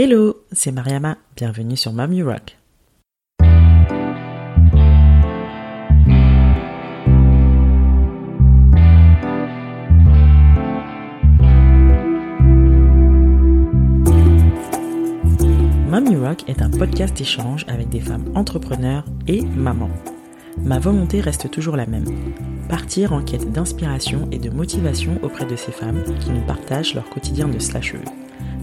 Hello, c'est Mariama, bienvenue sur Mamie Rock. Mamie Rock est un podcast échange avec des femmes entrepreneurs et mamans. Ma volonté reste toujours la même. Partir en quête d'inspiration et de motivation auprès de ces femmes qui nous partagent leur quotidien de slasheuse.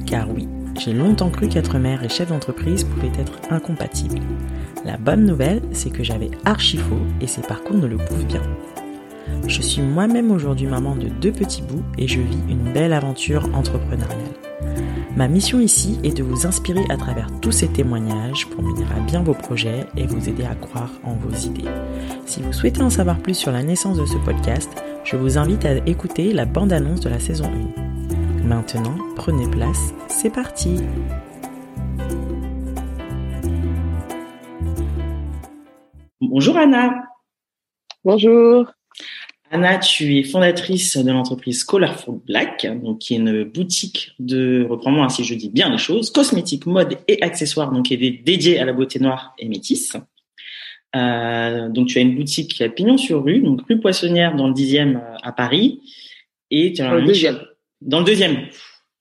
Car oui, j'ai longtemps cru qu'être mère et chef d'entreprise pouvaient être incompatibles. La bonne nouvelle, c'est que j'avais archi faux et ces parcours ne le prouvent bien. Je suis moi-même aujourd'hui maman de deux petits bouts et je vis une belle aventure entrepreneuriale. Ma mission ici est de vous inspirer à travers tous ces témoignages pour mener à bien vos projets et vous aider à croire en vos idées. Si vous souhaitez en savoir plus sur la naissance de ce podcast, je vous invite à écouter la bande-annonce de la saison 1. Maintenant, prenez place, c'est parti Bonjour Anna. Bonjour. Anna, tu es fondatrice de l'entreprise Colorful Black, donc qui est une boutique de, reprends-moi si je dis bien les choses, cosmétiques, mode et accessoires, donc qui est dédiée à la beauté noire et métisse. Euh, donc tu as une boutique a pignon sur rue, donc rue Poissonnière dans le dixième euh, à Paris, et tu as un deuxième. Dans le deuxième.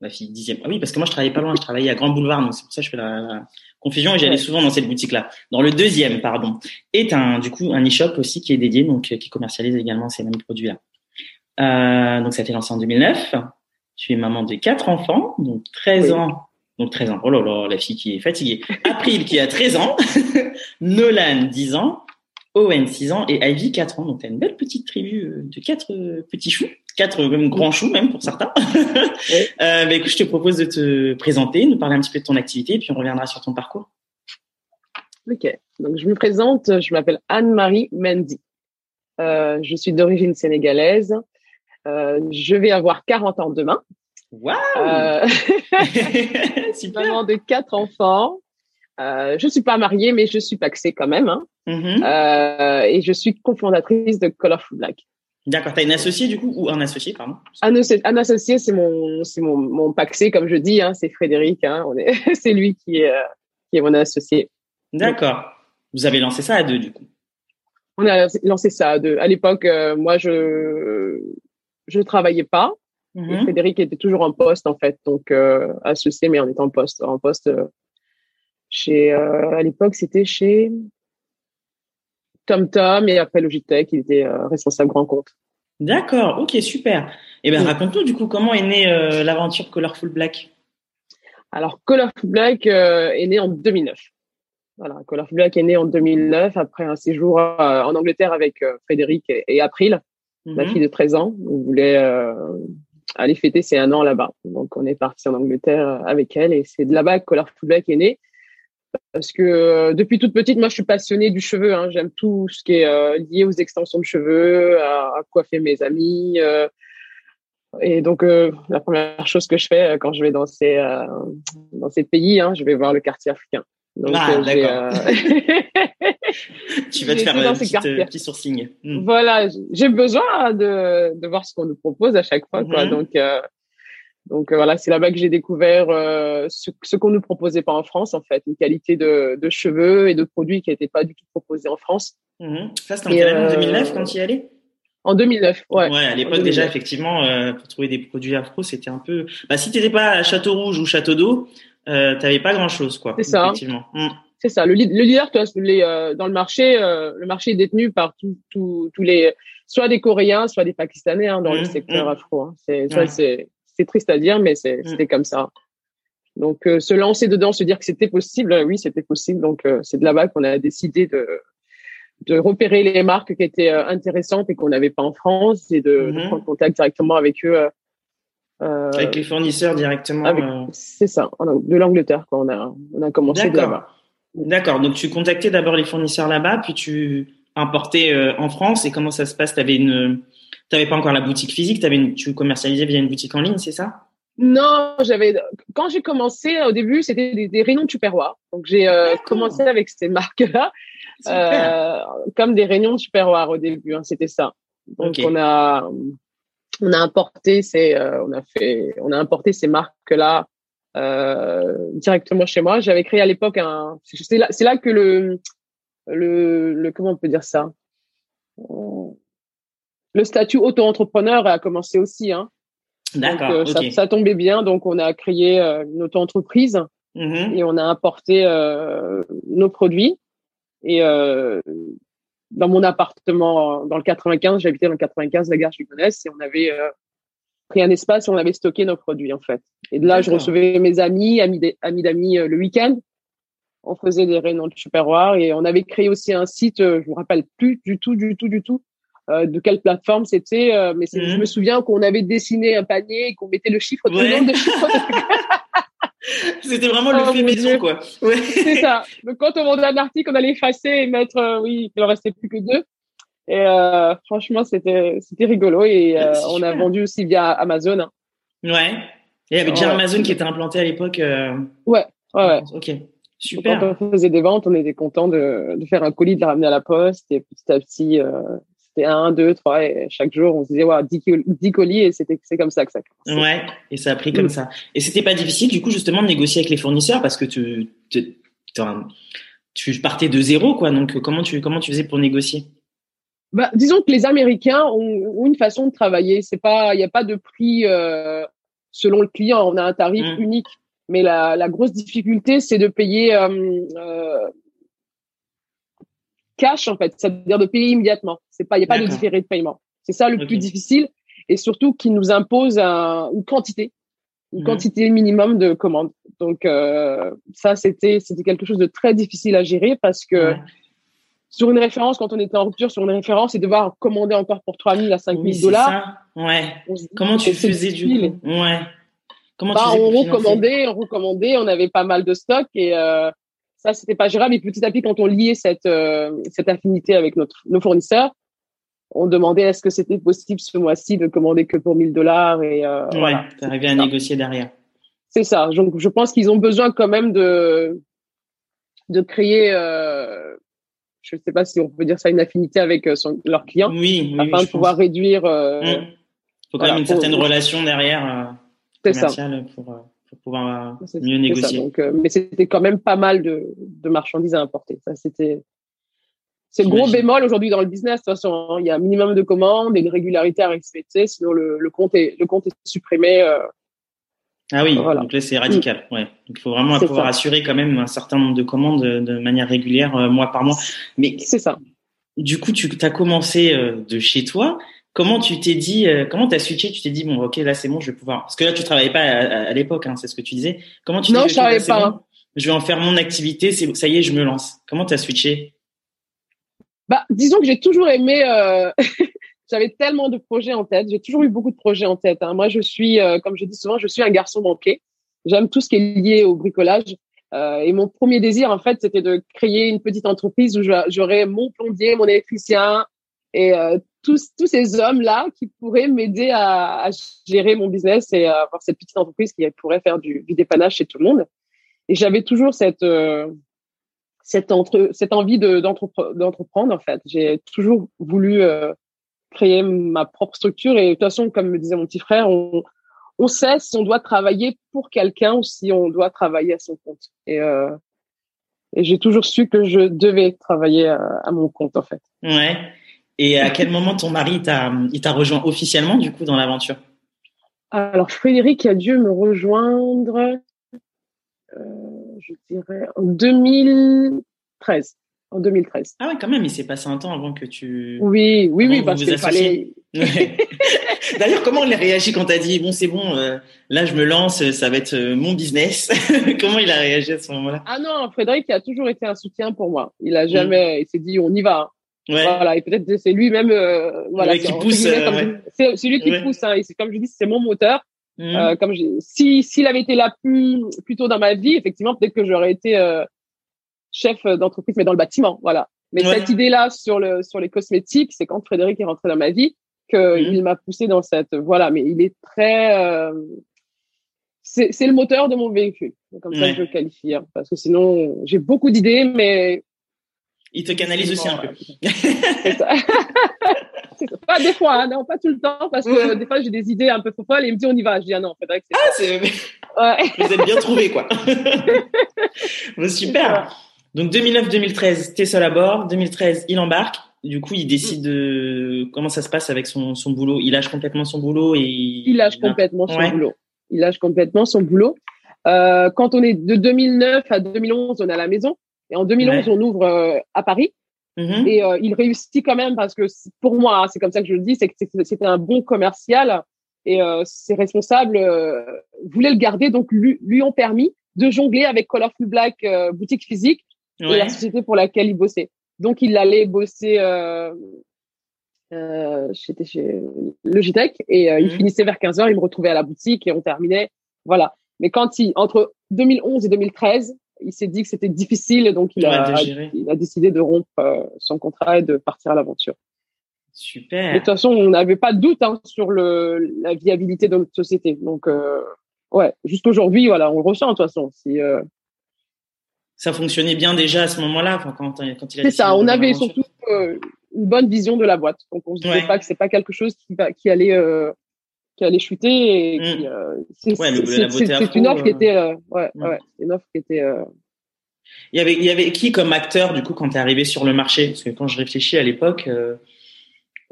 Ma fille, dixième. Ah oui, parce que moi je travaillais pas loin, je travaillais à Grand Boulevard, donc c'est pour ça que je fais la, la confusion et j'allais Ouais. souvent dans cette boutique-là. Dans le deuxième, pardon. T'as un, du coup un e-shop aussi qui est dédié, donc euh, qui commercialise également ces mêmes produits-là. Euh, donc ça a été lancé en 2009. Tu es maman de quatre enfants, donc 13 Oui. ans. Donc 13 ans. Oh là là, la fille qui est fatiguée. April qui a 13 ans. Nolan 10 ans. Owen 6 ans et Ivy 4 ans. Donc t'as une belle petite tribu euh, de quatre euh, petits choux. Quatre même grands choux même pour certains. Euh, bah, écoute, je te propose de te présenter, nous parler un petit peu de ton activité, et puis on reviendra sur ton parcours. Ok. Donc, je me présente. Je m'appelle Anne-Marie Mendy. Euh, je suis d'origine sénégalaise. Euh, je vais avoir 40 ans demain. Waouh Euh, Super maman de quatre enfants. Euh, je suis pas mariée, mais je suis paxée quand même. Hein. Mhm. Euh, et je suis cofondatrice de Colorful Black. D'accord, t'as une associée du coup, ou un associé, pardon? Un, un associé, c'est mon, c'est mon, mon paxé, comme je dis. Hein, c'est Frédéric. Hein, on est, c'est lui qui est, euh, qui est mon associé. D'accord. Vous avez lancé ça à deux du coup? On a lancé ça à deux. À l'époque, euh, moi, je je travaillais pas. Et Mhm. Frédéric était toujours en poste en fait, donc euh, associé, mais on était en poste, en poste euh, chez. à l'époque, c'était chez TomTom et après Logitech, il était euh, responsable grand compte. D'accord, ok, super. Et ben Mm. raconte-nous du coup comment est née euh, l'aventure Colorful Black? Alors Colorful Black euh, est né en 2009. Voilà, Colorful Black est né en 2009 après un séjour euh, en Angleterre avec Frédéric et, et April. ma Mhm. fille de 13 ans. On voulait aller fêter ses un an là-bas. Donc, on est parti en Angleterre avec elle et c'est de là-bas que Colorful Black est né. Parce que euh, depuis toute petite, moi, je suis passionnée du cheveu. Hein. J'aime tout ce qui est euh, lié aux extensions de cheveux, à, à coiffer mes amis. euh. et donc, la première chose que je fais quand je vais dans ces, dans ces pays, hein, je vais voir le quartier africain. Donc, Ah, d'accord. Tu vas te faire un petit, sourcing. Mm. Voilà, j'ai besoin de, de voir ce qu'on nous propose à chaque fois. Quoi. Mhm. Donc, donc euh, voilà, c'est là-bas que j'ai découvert euh, ce, ce qu'on nous proposait pas en France, en fait, une qualité de, de cheveux et de produits qui n'étaient pas du tout proposés en France. Mhm. Ça, c'était en Et, quelle année, en euh, 2009 quand tu y allais? En 2009, ouais. à En l'époque déjà 2009. effectivement euh, pour trouver des produits afro c'était un peu bah si t'étais pas à Château Rouge ou Château d'Eau euh, t'avais pas grand chose quoi C'est ça. effectivement Mm. C'est ça. Le, le leader, toi, les, euh, dans le marché, euh, le marché est détenu par tous tous tous les, soit des Coréens, soit des Pakistanais hein, dans le Mhm, secteur mhm. afro. hein. C'est ça, Ouais. c'est c'est triste à dire, mais c'est Mhm. c'était comme ça. Donc, euh, se lancer dedans, se dire que c'était possible, euh, oui, c'était possible. Donc, euh, c'est de là-bas qu'on a décidé de de repérer les marques qui étaient euh, intéressantes et qu'on n'avait pas en France et de, de Mhm. prendre contact directement avec eux. avec les fournisseurs directement avec- c'est ça, de l'Angleterre. quoi. On a on a commencé de là-bas. d'accord donc tu contactais d'abord les fournisseurs là-bas puis tu importais en France et comment ça se passe? T'avais une pas encore la boutique physique t'avais une... tu commercialisais via une boutique en ligne c'est ça? Non, j'avais quand j'ai commencé au début, c'était des, des de Tupperware. Donc j'ai euh, commencé avec ces marques-là, euh, comme des de Tupperware au début. Hein, c'était ça. Donc on a on a importé ces euh, on a fait on a importé ces marques-là directement chez moi. J'avais créé à l'époque un. C'est là, là que le, le, le, comment on peut dire ça? Le statut auto-entrepreneur a commencé aussi. Hein. D'accord. Euh, ça, ça, tombait bien, donc on a créé euh, une auto-entreprise Mhm. et on a importé euh, nos produits. Et euh, dans mon appartement, dans le 95, j'habitais dans le 95, la gare Gigonès, et on avait pris un espace et on avait stocké nos produits en fait. Et de là, je recevais mes amis, amis d'amis le week-end. On faisait des réunions de superroir et on avait créé aussi un site. je me rappelle plus du tout, du tout, du tout euh, de quelle plateforme c'était, euh, mais c'est- Mhm. je me souviens qu'on avait dessiné un panier et qu'on mettait le chiffre, Ouais. le nombre de chiffres. C'était vraiment le Oh, fait maison, Dieu. quoi. Ouais. c'est ça. Donc quand on vendait un article, on allait effacer et mettre, euh, oui, il en restait plus que deux. Et euh, franchement, c'était c'était rigolo et euh, C'est on a vendu aussi via Amazon. hein. Ouais. Et il y avait déjà Ouais. Amazon qui était implanté à l'époque. euh, Ouais, ouais, ouais. Ok. Donc, Super. Quand on faisait des ventes, on était content de, de faire un colis, de le ramener à la poste et petit à petit, euh, c'était un, deux, trois et chaque jour, on se disait, ouais, 10, col- 10 colis et c'était c'est comme ça que ça commençait. Ouais. Et ça a pris comme Mm. ça. Et c'était pas difficile, du coup, justement, de négocier avec les fournisseurs parce que tu, tu, tu partais de zéro, quoi. Donc, comment tu, comment tu faisais pour négocier? Bah, disons que les Américains ont, ont une façon de travailler. C'est pas, il n'y a pas de prix euh, selon le client. On a un tarif Mm. unique. Mais la, la grosse difficulté, c'est de payer euh, euh, cash en fait, c'est-à-dire de payer immédiatement. C'est pas, il n'y a pas de différé de paiement. C'est ça le plus difficile et surtout qui nous impose un- une quantité, une Mhm. quantité minimum de commandes. Donc ça, c'était c'était quelque chose de très difficile à gérer parce que Ouais. sur une référence, quand on était en rupture sur une référence et devoir commander encore pour 3 000 à 5 000 Oui, c'est dollars. Ouais. Comment tu faisais du coup? Ouais. Comment Bah, tu on recommandait, on recommandait, on avait pas mal de stock et euh, ça, c'était pas gérable. Et petit à petit, quand on liait cette, euh, cette affinité avec notre, nos fournisseurs, on demandait est-ce que c'était possible ce mois-ci de commander que pour 1000 dollars et euh, Ouais, voilà. t'arrivais à négocier derrière. C'est ça. Donc, je pense qu'ils ont besoin quand même de, de créer, euh, je sais pas si on peut dire ça, une affinité avec euh, son, leurs clients Oui, afin de pouvoir pense. réduire. euh, Mm. Faut quand voilà, même une pour- certaine relation derrière C'est ça. pour, pour pouvoir mieux ça. négocier. Donc, euh, mais c'était quand même pas mal de, de marchandises à importer. Ça, c'était. C'est le gros bémol aujourd'hui dans le business. De toute façon, hein. il y a un minimum de commandes et une régularité à respecter, sinon le, le compte est le compte est supprimé. euh, Ah oui, Voilà. donc là c'est radical. Ouais. Donc il faut vraiment pouvoir ça. assurer quand même un certain nombre de commandes de, de manière régulière, euh, mois par mois. Mais c'est ça. du coup, tu as commencé de chez toi. Comment tu t'es dit, euh, comment t'as switché Tu t'es dit bon, ok, là c'est bon, je vais pouvoir. Parce que là tu travaillais pas à, à- à l'époque, hein, c'est ce que tu disais. Comment tu Non, je travaillais pas. bon, je vais en faire mon activité. C'est ça y est, je me lance. Comment t'as switché? Bah, disons que j'ai toujours aimé. euh, J'avais tellement de projets en tête. J'ai toujours eu beaucoup de projets en tête. hein. Moi, je suis, euh, comme je dis souvent, je suis un garçon manqué. J'aime tout ce qui est lié au bricolage. Euh, et mon premier désir, en fait, c'était de créer une petite entreprise où j'aurais mon plombier, mon électricien et euh, tous, tous ces hommes-là qui pourraient m'aider à, à gérer mon business et à avoir cette petite entreprise qui pourrait faire du, du dépannage chez tout le monde. Et j'avais toujours cette, euh, cette, entre, cette envie de- d'entrepre- d'entreprendre, en fait. J'ai toujours voulu euh, créer ma propre structure. Et de toute façon, comme me disait mon petit frère, on, on sait si on doit travailler pour quelqu'un ou si on doit travailler à son compte. Et, euh, et j'ai toujours su que je devais travailler à, à mon compte, en fait. Ouais. Et à quel moment ton mari t'a, il t'a rejoint officiellement du coup dans l'aventure? Alors, Frédéric a dû me rejoindre, euh, je dirais, en 2013. En 2013. Ah ouais, quand même, il s'est passé un temps avant que tu. Oui, oui, Avant oui, parce qu'il fallait. Ouais. D'ailleurs, comment il a réagi quand t'as dit bon, c'est bon, euh, là je me lance, ça va être euh, mon business. comment il a réagi à ce moment-là? Ah non, Frédéric a toujours été un soutien pour moi. Il a jamais, il s'est dit on y va. Ouais. Voilà, et peut-être c'est lui-même, euh, voilà, qui pousse, euh, ouais. c'est lui qui Ouais. pousse. Hein, et c'est comme je dis, c'est mon moteur. Mhm. Euh, comme si s'il avait été là plus plus tôt dans ma vie, effectivement, peut-être que j'aurais été euh, chef d'entreprise, mais dans le bâtiment, voilà. Mais cette idée-là sur le sur les cosmétiques, c'est quand Frédéric est rentré dans ma vie que Mhm. il m'a poussé dans cette voilà. Mais il est très euh, c'est c'est le moteur de mon véhicule, comme ça je le qualifie, hein, parce que sinon j'ai beaucoup d'idées, mais Il te canalise aussi un peu. c'est ça. pas des fois, hein, non, pas tout le temps, parce que des fois j'ai des idées un peu folles et il me dit on y va. Je dis ah non, c'est Ah, c'est. Ouais. Vous êtes bien trouvé quoi. super. Donc 2009-2013, t'es seul à bord. 2013, il embarque. Du coup, il décide de comment ça se passe avec son, son boulot. Il lâche complètement son boulot et il lâche complètement son boulot. Il lâche complètement son boulot. Euh, quand on est de 2009 à 2011, on est à la maison. Et en 2011, on ouvre euh, à Paris. Mm-hmm. Et euh, il réussit quand même parce que pour moi, hein, c'est comme ça que je le dis, c'est que c'était un bon commercial et euh, ses responsables voulaient le garder, donc lui, lui ont permis de jongler avec Colorful Black boutique physique et la société pour laquelle il bossait. Donc il allait bosser euh, euh, chez Logitech et il mm-hmm. finissait vers 15 h il me retrouvait à la boutique et on terminait. Voilà. Mais quand il, entre 2011 et 2013, il s'est dit que c'était difficile, donc il, a, il a décidé de rompre euh, son contrat et de partir à l'aventure. Super. de toute façon, on n'avait pas de doute hein, sur le, la viabilité de notre société. Donc, euh, ouais, jusqu'aujourd'hui, voilà, on le ressent de toute façon. Si, euh... Ça fonctionnait bien déjà à ce moment-là, quand, quand il a C'est ça, on avait surtout euh, une bonne vision de la boîte. Donc, on se disait pas que c'est pas quelque chose qui, va, qui allait euh, qui allait chuter et mm. euh, c'est une offre qui était euh, ouais, mm. ouais une offre qui était euh, il y avait il y avait qui comme acteur du coup quand tu es arrivé sur le marché? Parce que quand je réfléchis à l'époque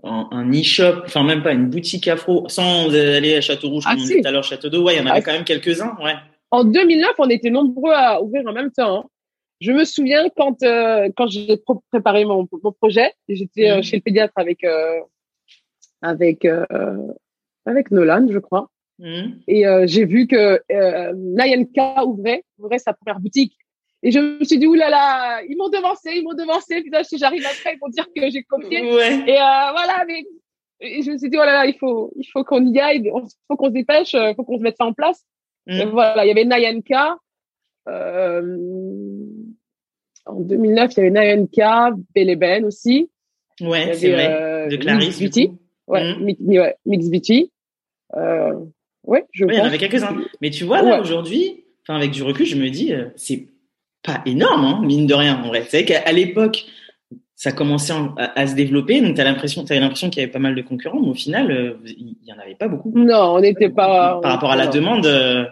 un, e-shop enfin même pas une boutique afro sans aller à Château Rouge ah, comme on tout à l'heure Château d'Eau ouais il y en avait ah, quand même quelques-uns ouais en 2009 on était nombreux à ouvrir en même temps hein. je me souviens quand quand j'ai préparé mon, mon projet j'étais mm. chez le pédiatre avec avec avec Nolan, je crois. Mmh. Et euh, j'ai vu que euh, Nayanka ouvrait, ouvrait sa première boutique. Et je me suis dit, oulala, là là, ils m'ont devancé, ils m'ont devancé. Putain, si j'arrive après, ils vont dire que j'ai copié. Ouais. Et euh, voilà, mais et je me suis dit, oh là là, il faut, il faut qu'on y aille, il faut qu'on se dépêche, il euh, faut qu'on se mette ça en place. Mmh. Et voilà, il y avait Nayanka. Euh, en 2009, il y avait Nayanka, Beleben aussi. Ouais, c'est vrai. Euh, de Clarisse. Beauty. Ouais, mmh. ouais, Mix Beauty. Euh, ouais, je Il y en avait quelques-uns. Mais tu vois, là, aujourd'hui, enfin, avec du recul, je me dis, euh, c'est pas énorme, hein, mine de rien, en vrai. C'est qu'à l'époque, ça commençait à, se développer, donc t'as l'impression, t'avais l'impression qu'il y avait pas mal de concurrents, mais au final, euh, il y en avait pas beaucoup. Non, on n'était pas. Par rapport à la demande, euh,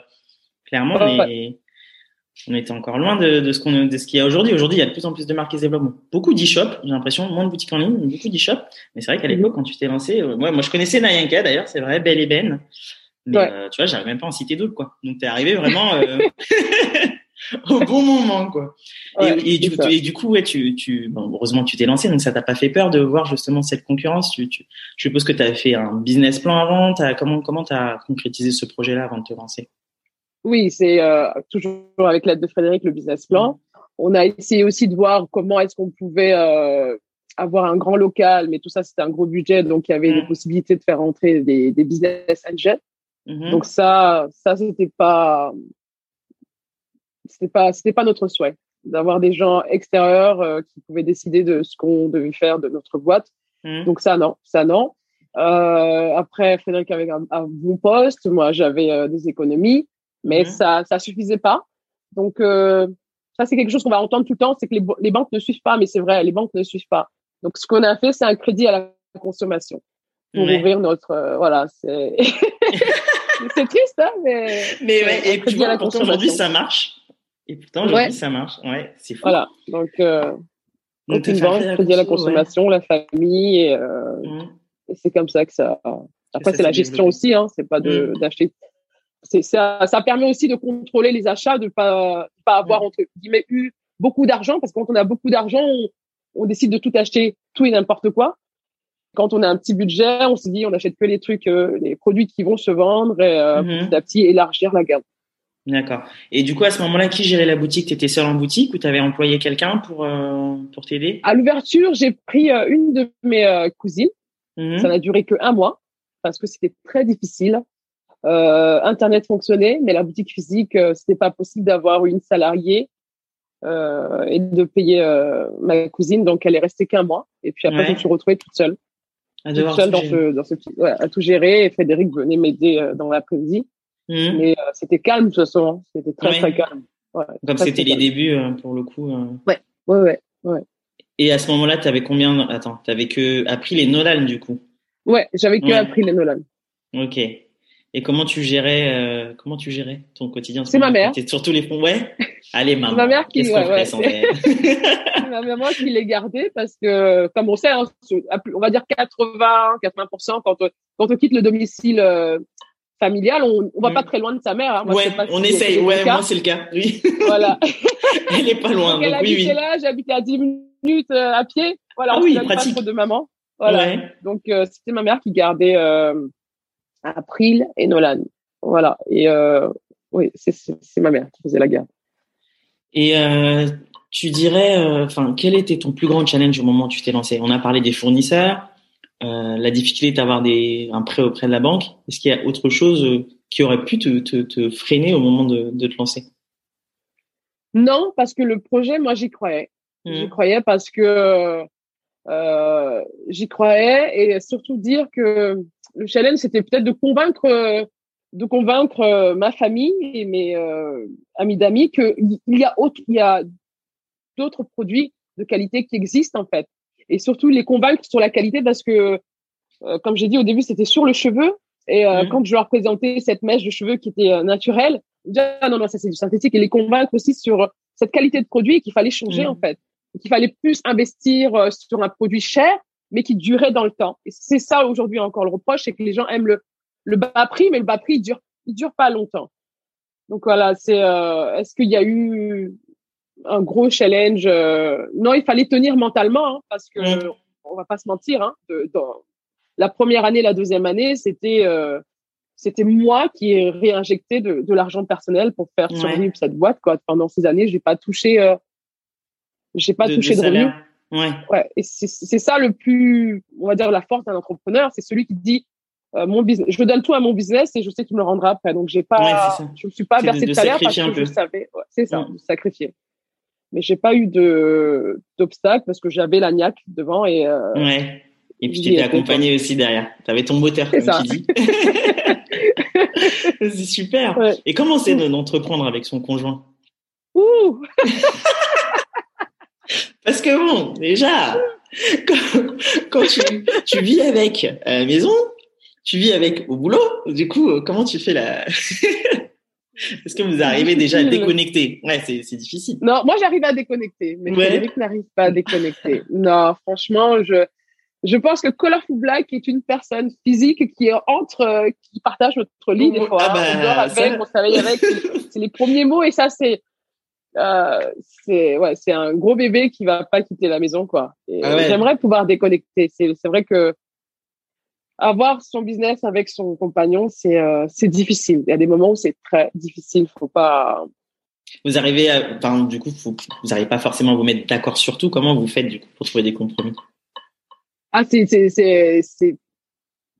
clairement, mais on était encore loin de, de ce qu'on de ce qu'il y a aujourd'hui. Aujourd'hui, il y a de plus en plus de marques qui se développent. Beaucoup d'e-shops, j'ai l'impression, moins de boutiques en ligne, beaucoup d'e-shops. Mais c'est vrai qu'à l'époque, quand tu t'es lancé, euh, moi, moi, je connaissais Nayanka d'ailleurs, c'est vrai, Belle et Ben. Mais euh, tu vois, j'arrive même pas à en citer d'autres, quoi. Donc, t'es arrivé vraiment euh, au bon moment, quoi. et, et, du, et, du, coup, ouais, tu, tu, bon, heureusement, tu t'es lancé, donc ça t'a pas fait peur de voir justement cette concurrence. Tu, tu, je suppose que tu avais fait un business plan avant. As, comment, comment t'as concrétisé ce projet-là avant de te lancer? Oui, c'est euh, toujours avec l'aide de Frédéric le business plan. On a essayé aussi de voir comment est-ce qu'on pouvait euh, avoir un grand local, mais tout ça c'était un gros budget, donc il y avait des mm. possibilités de faire entrer des, des business angels. Mm-hmm. Donc ça, ça c'était pas, c'était pas, c'était pas notre souhait d'avoir des gens extérieurs euh, qui pouvaient décider de ce qu'on devait faire de notre boîte. Mm. Donc ça non, ça non. Euh, après, Frédéric avait un, un, bon poste, moi j'avais euh, des économies mais ça ça suffisait pas. Donc euh, ça c'est quelque chose qu'on va entendre tout le temps, c'est que les, les, banques ne suivent pas, mais c'est vrai, les banques ne suivent pas. Donc ce qu'on a fait, c'est un crédit à la consommation pour ouvrir notre euh, voilà, c'est c'est triste hein, mais mais ouais, et tu vois, pourtant aujourd'hui ça marche. Et pourtant aujourd'hui ça marche. Ouais, c'est fou. Voilà. Donc euh, donc une banque, crédit à la consommation, la famille et, euh, et c'est comme ça que ça après c'est la gestion aussi hein, c'est pas de mhm. d'acheter ça, ça permet aussi de contrôler les achats, de pas pas avoir entre guillemets eu beaucoup d'argent parce que quand on a beaucoup d'argent, on, décide de tout acheter, tout et n'importe quoi. Quand on a un petit budget, on se dit on achète que les trucs, euh, les produits qui vont se vendre et euh, mhm. petit à petit élargir la gamme. D'accord. Et du coup, à ce moment-là, qui gérait la boutique? Tu étais seule en boutique ou tu avais employé quelqu'un pour, euh, pour t'aider? À l'ouverture, j'ai pris une de mes cousines. Mhm. Ça n'a duré que un mois parce que c'était très difficile. Euh, Internet fonctionnait, mais la boutique physique, euh, c'était pas possible d'avoir une salariée euh, et de payer euh, ma cousine. Donc, elle est restée qu'un mois. Et puis après, je me suis retrouvée toute seule. À toute seule dans ce, dans ce ouais, à tout gérer. Et Frédéric venait m'aider euh, dans l'après-midi. Mmh. Mais c'était calme de toute façon. Hein. C'était très, très calme. Ouais, Comme c'était les débuts, pour le coup. Ouais, ouais, ouais. ouais. Et à ce moment-là, tu avais combien Attends, tu avais que appris les Nolan du coup? Ouais, j'avais que appris les Nolan. Ok. Et comment tu gérais euh, comment tu gérais ton quotidien C'est ma mère. Sur tous les fonds. Ouais. Allez maman. ma mère qui- qu'on ouais, ouais. C'est ma maman qui les gardait parce que, comme on sait, hein, on va dire 80, 80%, quand on, quand on quitte le domicile euh, familial, on, on va Mm. pas très loin de sa mère. Hein. Moi, Ouais, pas on si essaye. Ouais, moi c'est le cas. Oui. Voilà. Elle est pas loin. Donc, elle donc oui, oui. là, j'habitais à 10 minutes euh, à pied. Voilà, Ah oui, pas pratique. trop de maman. Voilà. Ouais. Donc, euh, c'était ma mère qui gardait euh, April et Nolan. Voilà. Et euh, oui, c'est ma mère qui faisait la garde. Et euh, tu dirais, euh, enfin, quel était ton plus grand challenge au moment où tu t'es lancé? On a parlé des fournisseurs, la difficulté d'avoir des un prêt auprès de la banque. Est-ce qu'il y a autre chose qui aurait pu te, te, te freiner au moment de, de te lancer? Non, parce que le projet, moi, j'y croyais. J'y Mhm. croyais parce que euh, j'y croyais et surtout dire que le challenge, c'était peut-être de convaincre, euh, de convaincre euh, ma famille et mes euh, amis d'amis qu'il y a autre, il y a d'autres produits de qualité qui existent en fait. Et surtout les convaincre sur la qualité parce que, euh, comme j'ai dit au début, c'était sur le cheveu. Et euh, Mhm. quand je leur présentais cette mèche de cheveux qui était euh, naturelle, ils disaient, ah non, non, ça c'est du synthétique. Et les convaincre aussi sur cette qualité de produit qu'il fallait changer Mhm. en fait. Qu'il fallait plus investir euh, sur un produit cher, mais qui durait dans le temps. Et c'est ça aujourd'hui encore le reproche, c'est que les gens aiment le, le bas prix, mais le bas prix, il dure, il dure pas longtemps. Donc voilà, c'est, euh, est-ce qu'il y a eu un gros challenge euh, Non, il fallait tenir mentalement, hein, parce que Mhm. on va pas se mentir. Hein, de- dans la première année, la deuxième année, c'était euh, c'était moi qui ai réinjecté de, de l'argent personnel pour faire Ouais. survivre cette boîte. Quoi. Pendant ces années, j'ai pas touché, euh, j'ai pas De- touché de de, revenus. Ouais. Ouais, et c'est c'est ça le plus, on va dire, la force d'un entrepreneur, c'est celui qui dit euh, mon business, je donne tout à mon business et je sais qu'il me le rendra après. Donc j'ai pas, je me suis pas versé de, de salaire parce que je savais, ouais, c'est ça, de sacrifier. Mais j'ai pas eu de d'obstacle parce que j'avais la niaque devant et euh, Ouais. Et puis J'y tu étais étais, accompagné aussi derrière. Tu avais ton moteur, comme ça. tu dis. c'est super. Et comment c'est de- d'entreprendre avec son conjoint? Ouh, Parce que bon, déjà, quand, quand tu, tu vis avec à la maison, tu vis avec au boulot, du coup, euh, comment tu fais la... Est-ce que vous arrivez déjà à déconnecter? Ouais, c'est c'est difficile. Non, moi j'arrive à déconnecter, mais Ouais. Frédéric n'arrive pas à déconnecter. non, franchement, je je pense que Colorful Black est une personne physique qui est entre, euh, qui partage notre lit des Oh, fois. ah bah, on dort avec, ça- on se réveille avec. c'est les premiers mots et ça c'est euh, c'est ouais, c'est un gros bébé qui va pas quitter la maison quoi. Et, Ah ouais. J'aimerais pouvoir déconnecter. C'est c'est vrai que avoir son business avec son compagnon, c'est euh, c'est difficile. Il y a des moments où c'est très difficile. Faut pas Vous arrivez à... Enfin, du coup, vous n'arrivez pas forcément à vous mettre d'accord sur tout. Comment vous faites, du coup, pour trouver des compromis? Ah, c'est, c'est, c'est, c'est,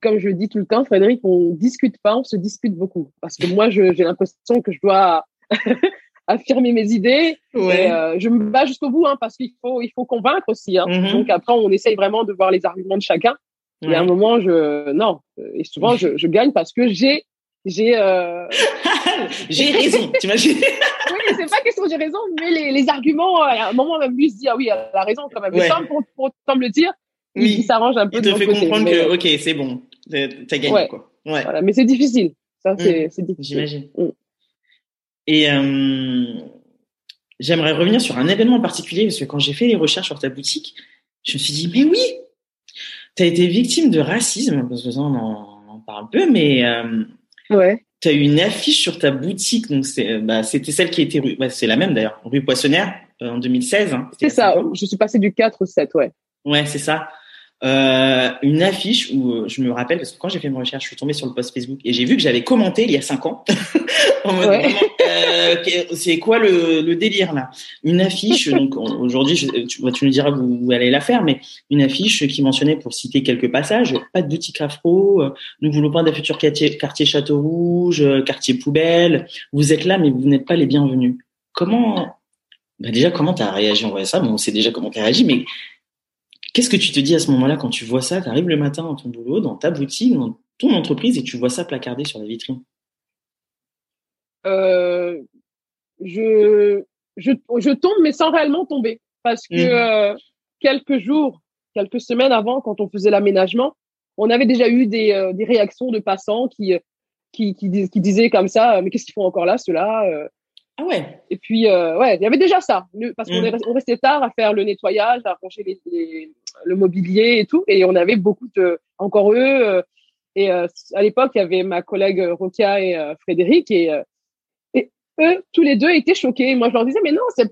comme je le dis tout le temps, Frédéric, on discute pas, on se dispute beaucoup. Parce que moi, j'ai l'impression que je dois affirmer mes idées. Et, euh, je me bats jusqu'au bout, hein, parce qu'il faut, il faut convaincre aussi. Hein. Mhm. Donc après, on essaye vraiment de voir les arguments de chacun. Et à un moment, je, non. Et souvent, je, je gagne parce que j'ai, j'ai, euh... J'ai raison, t'imagines oui, mais c'est pas question j'ai raison, mais les, les arguments, euh, à un moment, même lui se dit, ah oui, elle a raison quand même. Mais sans pour, pour autant me le dire, il, Oui. il s'arrange un peu Il te fait côté. comprendre Mais- que, ok, c'est bon, t'as gagné, Ouais. quoi. Ouais. Voilà, mais c'est difficile. Ça, c'est, c'est difficile. J'imagine. Mm. Et euh, j'aimerais revenir sur un événement en particulier parce que quand j'ai fait les recherches sur ta boutique, je me suis dit mais oui, tu as été victime de racisme parce que ça on en, on en parle peu, mais euh, Ouais. tu as eu une affiche sur ta boutique donc c'est bah, c'était celle qui était rue, bah, c'est la même d'ailleurs, rue Poissonnière euh, en 2016. Hein, C'est ça. Je suis passée du 4 au 7, ouais. Ouais, c'est ça. Euh, une affiche où euh, je me rappelle parce que quand j'ai fait mes recherches, je suis tombée sur le post Facebook et j'ai vu que j'avais commenté il y a cinq ans. en mode, Ouais. euh, c'est quoi le, le délire là? Une affiche. donc on- aujourd'hui, tu, bah, tu nous diras où, où allez la faire, mais une affiche qui mentionnait, pour citer quelques passages, pas de boutique afro. euh, nous voulons pas d'un futur quartier, quartier Château Rouge, euh, quartier poubelle. Vous êtes là, mais vous n'êtes pas les bienvenus. Comment bah déjà, comment tu as réagi? En voyant ça Bon, on sait déjà comment tu as réagi, mais qu'est-ce que tu te dis à ce moment-là quand tu vois ça? Tu arrives le matin dans ton boulot, dans ta boutique, dans ton entreprise, et tu vois ça placardé sur la vitrine? Euh, je, je, je tombe, mais sans réellement tomber. Parce que Mhm. euh, quelques jours, quelques semaines avant, quand on faisait l'aménagement, on avait déjà eu des, euh, des réactions de passants qui, qui, qui, qui disaient comme ça, mais qu'est-ce qu'ils font encore là, ceux-là Ah ouais. Et puis, ouais, il y avait déjà ça, parce qu'on Mm. on restait tard à faire le nettoyage, à ranger les, les- le mobilier et tout, et on avait beaucoup de, encore eux. euh, et euh, à l'époque, il y avait ma collègue Rokia et euh, Frédéric, et, euh, et eux, tous les deux étaient choqués. Moi, je leur disais, mais non, c'est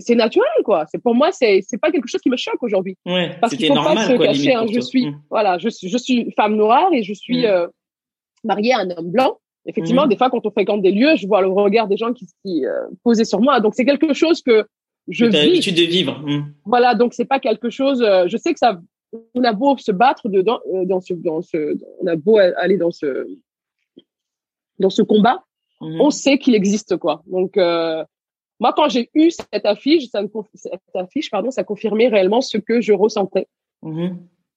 c'est naturel, quoi. C'est pour moi, c'est c'est pas quelque chose qui me choque aujourd'hui. Ouais. Parce qu'il faut pas normal, se quoi, cacher. hein. Je suis, Mm. voilà, je suis, je suis femme noire et je suis Mm. euh, mariée à un homme blanc. Effectivement, Mm. des fois, quand on fréquente des lieux, je vois le regard des gens qui, qui euh, posaient sur moi. Donc, c'est quelque chose que je vis. l'habitude de vivre. Mm. Voilà, donc c'est pas quelque chose. euh, je sais que ça. On a beau se battre dedans, euh, dans ce, dans ce, on a beau aller dans ce, dans ce combat, Mhm. on sait qu'il existe quoi. Donc euh, moi, quand j'ai eu cette affiche, ça me conf- cette affiche, pardon, ça confirmait réellement ce que je ressentais.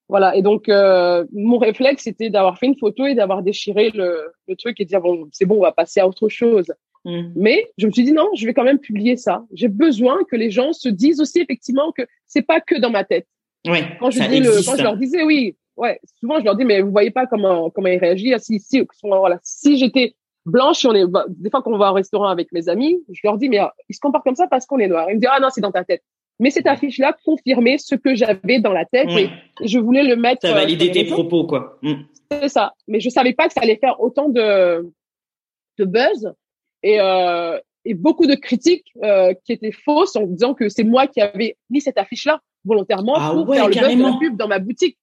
Voilà. Et donc, euh, mon réflexe, c'était d'avoir fait une photo et d'avoir déchiré le, le truc et de dire, bon, c'est bon, on va passer à autre chose. Mhm. Mais je me suis dit, non, je vais quand même publier ça. J'ai besoin que les gens se disent aussi, effectivement, que c'est pas que dans ma tête. Ouais. Quand je, ça dis le, quand je leur disais, oui, ouais, souvent, je leur dis, mais vous voyez pas comment, comment ils réagissent. Si, si, voilà, si j'étais blanche, on est, bah, des fois, quand on va au restaurant avec mes amis, je leur dis, mais ah, ils se comportent comme ça parce qu'on est noir. Ils me disent, ah non, c'est dans ta tête. Mais cette affiche-là confirmait ce que j'avais dans la tête Ouais. et je voulais le mettre. Ça euh, les tes propos, quoi. Mm. C'est ça. Mais je savais pas que ça allait faire autant de, de buzz et, euh, et beaucoup de critiques euh, qui étaient fausses en disant que c'est moi qui avais mis cette affiche-là volontairement Ah pour ouais, faire le buzz de la pub dans ma boutique.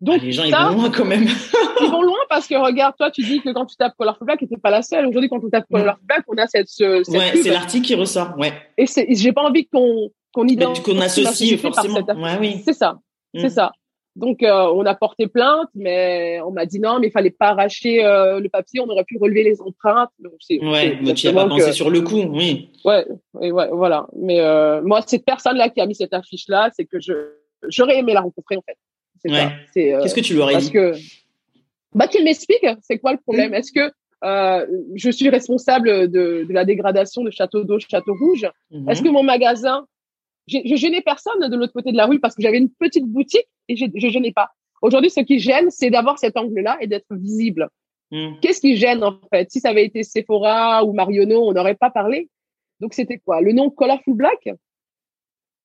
Donc Ah, les gens, ils vont loin quand même. ils vont loin parce que regarde, toi, tu dis que quand tu tapes Colorful Black, t'es pas la seule. Aujourd'hui, quand on tape Colorful Black, on a cette, ce- cette Ouais, c'est l'article qui ressort. Ouais. Et j'ai pas envie qu'on qu'on identifie qu'on associe forcément. Ouais, oui. C'est ça. Mm. C'est ça. Donc, euh, on a porté plainte, mais on m'a dit non, mais il fallait pas arracher euh, le papier, on aurait pu relever les empreintes. Donc, c'est, Ouais, mais tu as pas pensé que- sur le coup, oui. Ouais, ouais, ouais, voilà. Mais euh, moi, cette personne-là qui a mis cette affiche-là, c'est que je j'aurais aimé la rencontrer en fait. C'est Ouais. Qu'est-ce que tu lui aurais parce dit que bah qu'il m'explique, c'est quoi le problème? Mm. Est-ce que je suis responsable de, de la dégradation de Château d'eau, Château Rouge? Mhm. Est-ce que mon magasin, j'ai- je gênais personne de l'autre côté de la rue parce que j'avais une petite boutique et je, je gênais pas. Aujourd'hui, ce qui gêne, c'est d'avoir cet angle-là et d'être visible. Mhm. Qu'est-ce qui gêne en fait? Si ça avait été Sephora ou Marionneau, on n'aurait pas parlé. Donc c'était quoi? Le nom Colorful Black?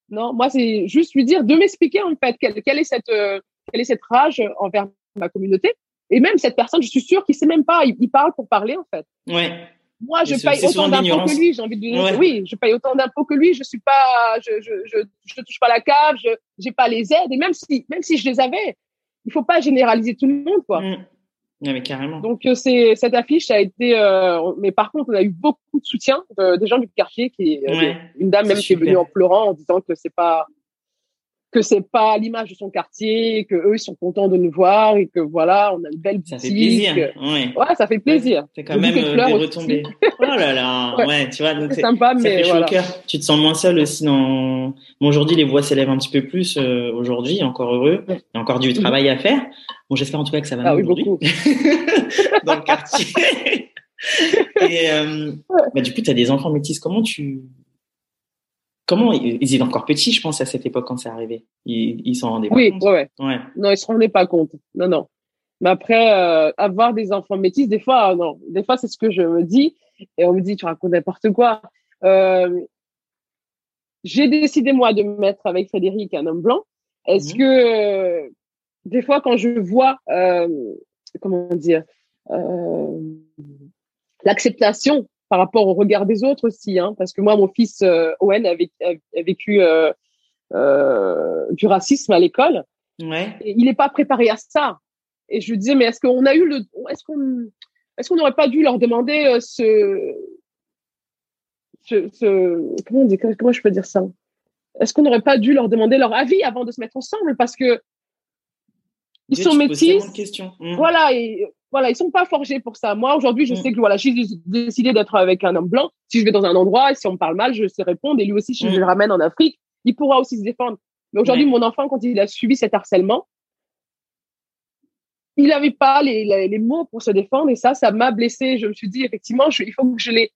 Non, moi c'est juste lui dire de m'expliquer en fait quelle, quelle est cette euh, quelle est cette rage envers ma communauté. Et même cette personne, je suis sûre qu'il sait même pas. Il, il parle pour parler en fait. Ouais. Moi, je paye autant d'impôts que lui. J'ai envie de lui Ouais. oui, je paye autant d'impôts que lui. Je suis pas, je, je, je, je touche pas la cave. Je, j'ai pas les aides. Et même si, même si je les avais, il faut pas généraliser tout le monde, quoi. Ouais, mais carrément. Donc euh, c'est cette affiche a été, euh, mais par contre, on a eu beaucoup de soutien de- des gens du quartier, qui euh, Ouais. une dame même qui est venue en pleurant en disant que c'est pas que c'est pas l'image de son quartier, et que eux ils sont contents de nous voir et que voilà, on a une belle Ça boutique. fait plaisir. Ouais. Ouais, ça fait plaisir. C'est quand Le même euh, des retombées. Oh là là, Ouais. ouais, tu vois, donc C'est sympa, ça mais fait voilà. cœur. Tu te sens moins seul aussi dans. Bon, aujourd'hui, les voix s'élèvent un petit peu plus euh, aujourd'hui, encore heureux. Il y a encore du travail à faire. Bon, j'espère en tout cas que ça va Ah oui, beaucoup. dans le quartier. Et euh, bah, du coup, tu as des enfants métis. Comment tu Comment ils étaient encore petits, je pense, à cette époque quand c'est arrivé. Ils ils s'en rendaient pas Oui, compte. ouais, ouais. Ouais. Non, ils se rendaient pas compte. Non, non. Mais après, euh, avoir des enfants métis, des fois, ah non. Des fois, c'est ce que je me dis. Et on me dit, tu racontes n'importe quoi. Euh, j'ai décidé, moi, de me mettre avec Frédéric, un homme blanc. Est-ce Mhm. que, euh, des fois, quand je vois, euh, comment dire, euh, l'acceptation par rapport au regard des autres aussi, hein, parce que moi, mon fils euh, Owen a vécu, a vécu euh, euh, du racisme à l'école. Ouais. Et il n'est pas préparé à ça. Et je lui disais, mais est-ce qu'on a eu le, est-ce qu'on, est-ce qu'on n'aurait pas dû leur demander euh, ce, ce, ce, comment on dit, comment je peux dire ça? Est-ce qu'on n'aurait pas dû leur demander leur avis avant de se mettre ensemble? Parce que ils sont métis. de questions. Mm. Voilà, et voilà, ils sont pas forgés pour ça. Moi, aujourd'hui, je Mm. sais que voilà, j'ai décidé d'être avec un homme blanc. Si je vais dans un endroit et si on me parle mal, je sais répondre. Et lui aussi, si Mm. je le ramène en Afrique, il pourra aussi se défendre. Mais aujourd'hui, Ouais. mon enfant, quand il a subi cet harcèlement, il n'avait pas les, les, les mots pour se défendre et ça, ça m'a blessé. Je me suis dit, effectivement, je- il faut que je les,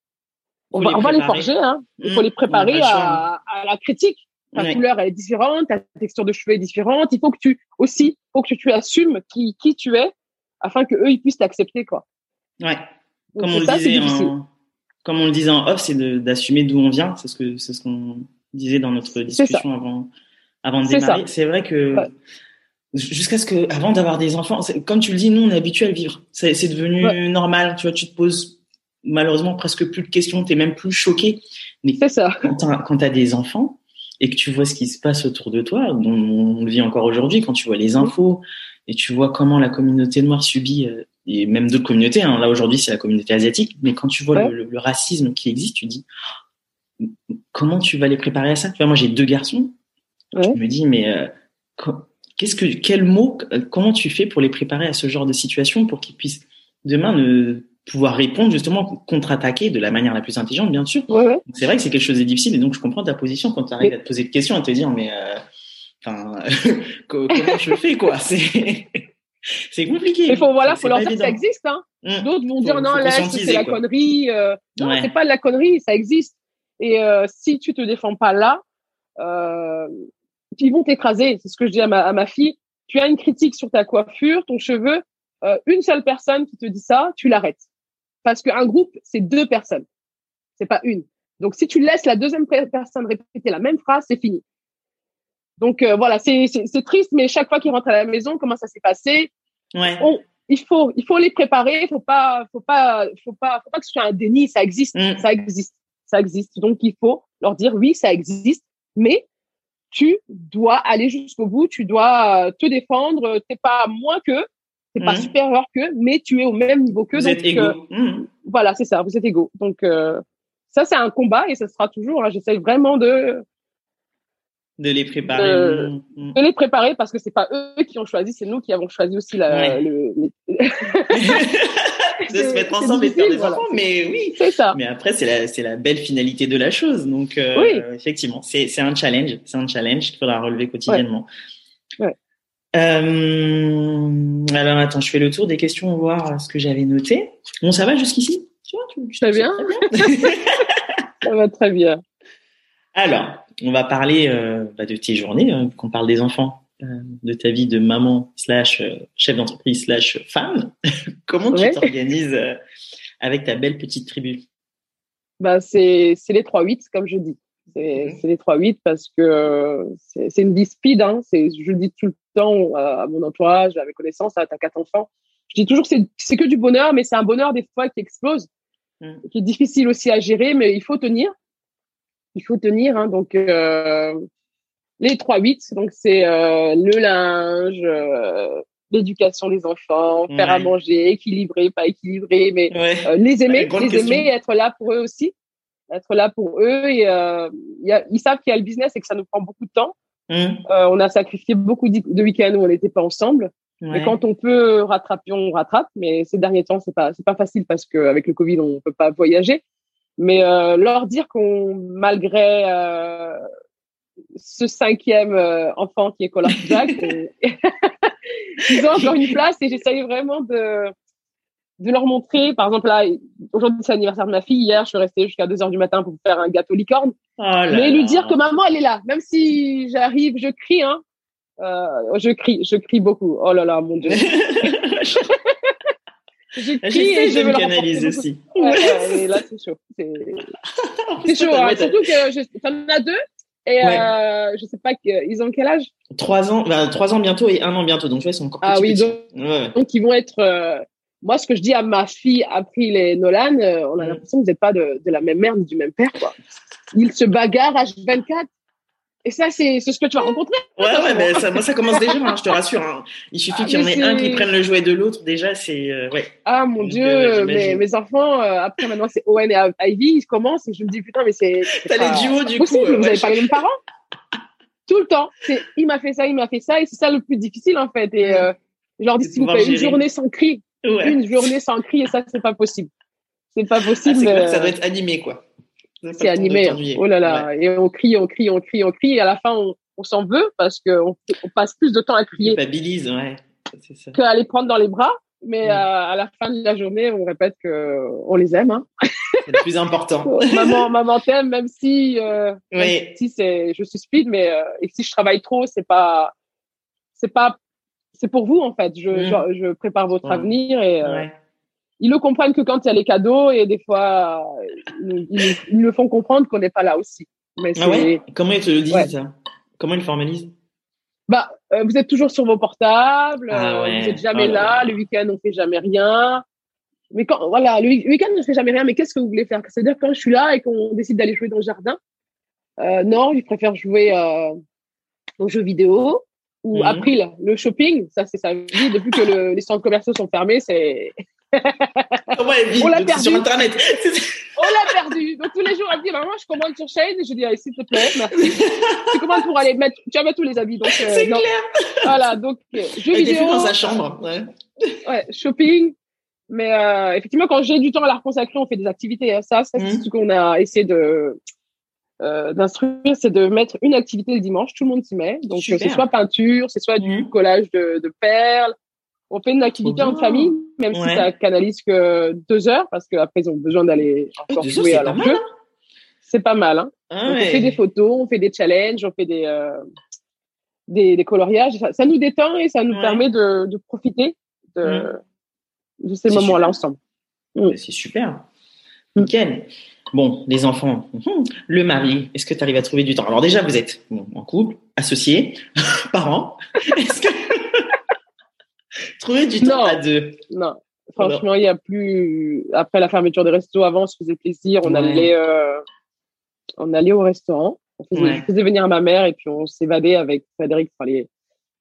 on va, les on va les préparer. forger, hein. Il Mm. faut les On n'a préparer à la critique. ta couleur elle est différente, ta texture de cheveux est différente. Il faut que tu aussi, faut que tu assumes qui qui tu es afin que eux ils puissent t'accepter quoi. Ouais. comme on le disait en, comme on le disait en off, c'est d'assumer d'où on vient. C'est ce que c'est ce qu'on disait dans notre discussion avant avant de démarrer. C'est vrai que jusqu'à ce que avant d'avoir des enfants, comme tu le dis, nous on est habitué à le vivre. C'est devenu normal. Tu vois, tu te poses malheureusement presque plus de questions. T'es même plus choqué. Mais ça. quand tu as des enfants et que tu vois ce qui se passe autour de toi, on le vit encore aujourd'hui, quand tu vois les infos et tu vois comment la communauté noire subit euh, et même d'autres communautés. Hein. Là aujourd'hui, c'est la communauté asiatique, mais quand tu vois le, racisme qui existe, tu dis comment tu vas les préparer à ça? Tu vois, moi j'ai deux garçons. Je me dis mais euh, qu'est-ce que quel mot euh, comment tu fais pour les préparer à ce genre de situation pour qu'ils puissent demain ne pouvoir répondre justement contre-attaquer de la manière la plus intelligente bien sûr. C'est vrai que c'est quelque chose de difficile et donc je comprends ta position quand tu arrives à te poser des questions à te dire mais euh, enfin comment je fais quoi? C'est c'est compliqué. Il faut voilà, faut leur dire que ça existe. Hein. Mmh. D'autres vont dire non, là, c'est la connerie. Euh, non, c'est pas de la connerie, ça existe. Et euh, si tu te défends pas là, euh, ils vont t'écraser. C'est ce que je dis à ma, à ma fille. Tu as une critique sur ta coiffure, ton cheveu. Euh, une seule personne qui te dit ça, tu l'arrêtes. Parce qu'un groupe, c'est deux personnes. C'est pas une. Donc, si tu laisses la deuxième personne répéter la même phrase, c'est fini. Donc euh, voilà, c'est triste, mais chaque fois qu'ils rentrent à la maison, comment ça s'est passé? Ouais. Il faut il faut les préparer, faut pas faut pas faut pas faut pas que ce soit un déni, ça existe, mm. ça existe, ça existe. Donc il faut leur dire oui, ça existe, mais tu dois aller jusqu'au bout, tu dois te défendre, t'es pas moins que, t'es pas mm. supérieur que, mais tu es au même niveau que. Vous êtes égaux. Euh, mm. Voilà, c'est ça, vous êtes égaux. Donc euh, ça c'est un combat et ça sera toujours. Hein, J'essaye vraiment de de les préparer. De, mm. les préparer parce que c'est pas eux qui ont choisi, c'est nous qui avons choisi aussi la, le. de se mettre ensemble et de faire des enfants, mais oui. C'est ça. Mais après, c'est la, c'est la belle finalité de la chose. Donc, euh, oui. effectivement, c'est, c'est un challenge. C'est un challenge qu'il faudra relever quotidiennement. Ouais. Euh, alors, attends, je fais le tour des questions, voir ce que j'avais noté. Bon, ça va jusqu'ici? Tu vois, tu, très bien. Très bien. ça va très bien. Alors, on va parler euh, bah, de tes journées, hein, qu'on parle des enfants, euh, de ta vie de maman slash euh, chef d'entreprise slash femme. Comment tu t'organises avec ta belle petite tribu? Bah, c'est les 3-8, comme je dis. C'est mhm. les 3-8 parce que c'est une vie speed. Hein. Je le dis tout le temps à mon entourage, à mes connaissances, à ta quatre enfants. Je dis toujours que c'est que du bonheur, mais c'est un bonheur des fois qui explose, mhm. qui est difficile aussi à gérer, mais il faut tenir il faut tenir. Hein, donc euh, les 3-8, donc c'est euh, le linge, euh, l'éducation des enfants, faire à manger, équilibré, pas équilibré, mais les aimer, les aimer, être là pour eux aussi, être là pour eux. Et y a, ils savent qu'il y a le business et que ça nous prend beaucoup de temps. Mmh. on a sacrifié beaucoup de week-ends où on n'était pas ensemble. Mais quand on peut rattraper, on rattrape. Mais ces derniers temps, c'est pas c'est pas facile parce qu'avec le Covid, on peut pas voyager. Mais euh, leur dire qu'on, malgré euh, ce cinquième euh, enfant qui est Color Jack, ils ont encore une place et j'essaye vraiment de, de leur montrer. Par exemple, là, aujourd'hui, c'est l'anniversaire de ma fille. Hier, je suis restée jusqu'à 2 heures du matin pour faire un gâteau licorne. Oh mais lui dire que maman, elle est là. Même si j'arrive, je crie, hein. Euh, je crie, je crie beaucoup. Oh là là, mon Dieu. J'essaie de me canaliser aussi. Ouais, là, c'est chaud. C'est chaud. Hein. Surtout que t'en as deux. Et euh, je sais pas ils ont quel âge? Trois ans, bah, trois ans bientôt et un an bientôt. Donc, tu vois, ils sont encore ah, oui, donc, donc, ils vont être. Euh, moi, ce que je dis à ma fille après les Nolan, euh, on a mm. l'impression que vous n'êtes pas de, de, la même mère ni du même père, quoi. Ils se bagarrent H24. Et ça, c'est ce que tu vas rencontrer. Ouais, ouais, mais ça, moi, ça commence déjà, hein, je te rassure. Hein. Il suffit ah, qu'il y en ait un qui prenne le jouet de l'autre. Déjà, c'est. Euh, ouais. Ah, mon Dieu, euh, mes, mes, enfants, euh, après, maintenant, c'est Owen et Ivy, ils commencent et je me dis, putain, mais c'est. T'as les duos, du possible, coup. Vous avez pas les mêmes parents Tout le temps. C'est, il m'a fait ça, il m'a fait ça. Et c'est ça le plus difficile, en fait. Et je leur dis, s'il vous plaît, une journée sans cri. Une journée sans cri, et ça, c'est pas possible. C'est pas possible. Ah, ça doit être animé, quoi. C'est animé. Hein. Oh là là. Et on crie, on crie, on crie, on crie. Et à la fin, on, on s'en veut parce qu'on on passe plus de temps à crier. Culpabilise, ouais. Qu'à les prendre dans les bras. mais à la fin de la journée, on répète que on les aime. Hein. C'est le plus important. maman, maman t'aime, même si, euh, oui. si c'est, je suis speed, mais euh, et si je travaille trop, c'est pas, c'est pas, c'est pour vous en fait. Je, mm. je, prépare votre avenir et euh, ils ne comprennent que quand il y a les cadeaux et des fois ils, ils, me font comprendre qu'on n'est pas là aussi. Mais ah ouais Comment ils te le disent ça? Comment ils le formalisent? Bah, euh, vous êtes toujours sur vos portables, ah euh, vous êtes jamais oh là. Le week-end on fait jamais rien. Mais quand voilà, le week-end on fait jamais rien. Mais qu'est-ce que vous voulez faire? C'est-à-dire quand je suis là et qu'on décide d'aller jouer dans le jardin, euh, non, ils préfèrent jouer euh, aux jeux vidéo ou. April, le shopping. Ça c'est sa vie. Depuis que le, les centres commerciaux sont fermés, c'est on l'a perdu. Sur Internet. on l'a perdu. Donc tous les jours, elle dit, maman, je commande sur Shane. Je dis, s'il te plaît, merci. tu commandes pour aller mettre, tu vas mettre tous les habits. Donc, euh, c'est clair. Voilà, donc, euh, jeux vidéo. dans sa chambre. Ouais. ouais shopping. Mais euh, effectivement, quand j'ai du temps à la consacrer, on fait des activités. Hein. Ça, c'est mmh. ce qu'on a essayé de euh, d'instruire, c'est de mettre une activité le dimanche. Tout le monde s'y met. Donc, c'est soit peinture, c'est soit du mmh. collage de, de perles, on fait une activité en famille, même si ça canalise que deux heures, parce qu'après ils ont besoin d'aller encore jouer à leur jeu. Hein. C'est pas mal. Hein. Ah on fait des photos, on fait des challenges, on fait des euh, des, des, coloriages. Ça, nous détend et ça nous permet de, de profiter de, mm. de ces moments-là ensemble. Mm. C'est super. Nickel. Bon, les enfants, hum, le mari, est-ce que tu arrives à trouver du temps? Alors déjà, vous êtes en couple, associés, parents. Est-ce que Trouver du temps à deux. Non. Franchement, il y a plus. Après la fermeture des restos, avant, on se faisait plaisir. On allait, euh... on allait au restaurant. On faisait, faisais venir ma mère et puis on s'évadait avec Frédéric pour aller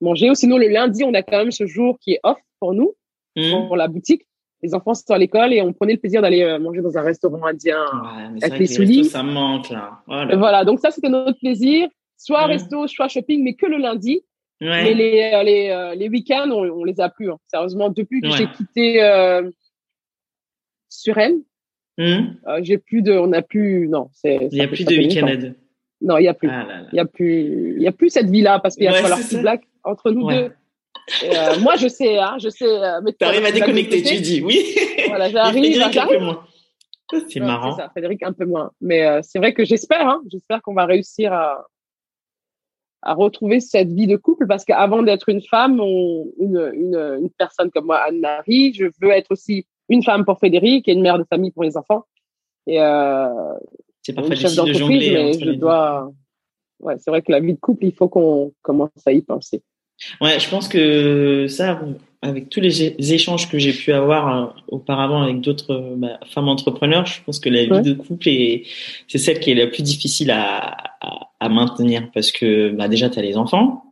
manger. Ou sinon, le lundi, on a quand même ce jour qui est off pour nous, mmh. pour la boutique. Les enfants sont à l'école et on prenait le plaisir d'aller euh, manger dans un restaurant indien avec les souliers. Ça manque là. Voilà, donc ça c'était notre plaisir. Soit mmh. resto, soit shopping, mais que le lundi. Mais les, euh, les, euh, les week-ends, on, on, les a plus. Hein. Sérieusement, depuis que j'ai quitté euh, Suresnes, mmh. euh, j'ai plus de, on n'a plus, non, c'est. Il n'y a plus de week-end. Non, il n'y a plus. Ah il y a plus, il y a plus cette vie-là parce qu'il y a falloir plus black entre nous deux. Euh, moi, je sais, hein, je sais. T'arrives à déconnecter, tu dis, oui. Voilà, j'arrive. C'est marrant. C'est ça, Frédéric un peu moins. Mais c'est vrai que j'espère, hein, j'espère qu'on va réussir à, à retrouver cette vie de couple parce qu'avant d'être une femme, on, une, une, une, personne comme moi, Anne-Marie, je veux être aussi une femme pour Frédéric et une mère de famille pour les enfants. Et euh, c'est pas facile de jongler. Mais je dois. Ouais, c'est vrai que la vie de couple, il faut qu'on commence à y penser. Ouais, je pense que ça, avec tous les échanges que j'ai pu avoir euh, auparavant avec d'autres euh, bah, femmes entrepreneurs, je pense que la vie de couple est c'est celle qui est la plus difficile à, à, à maintenir parce que bah, déjà tu as les enfants,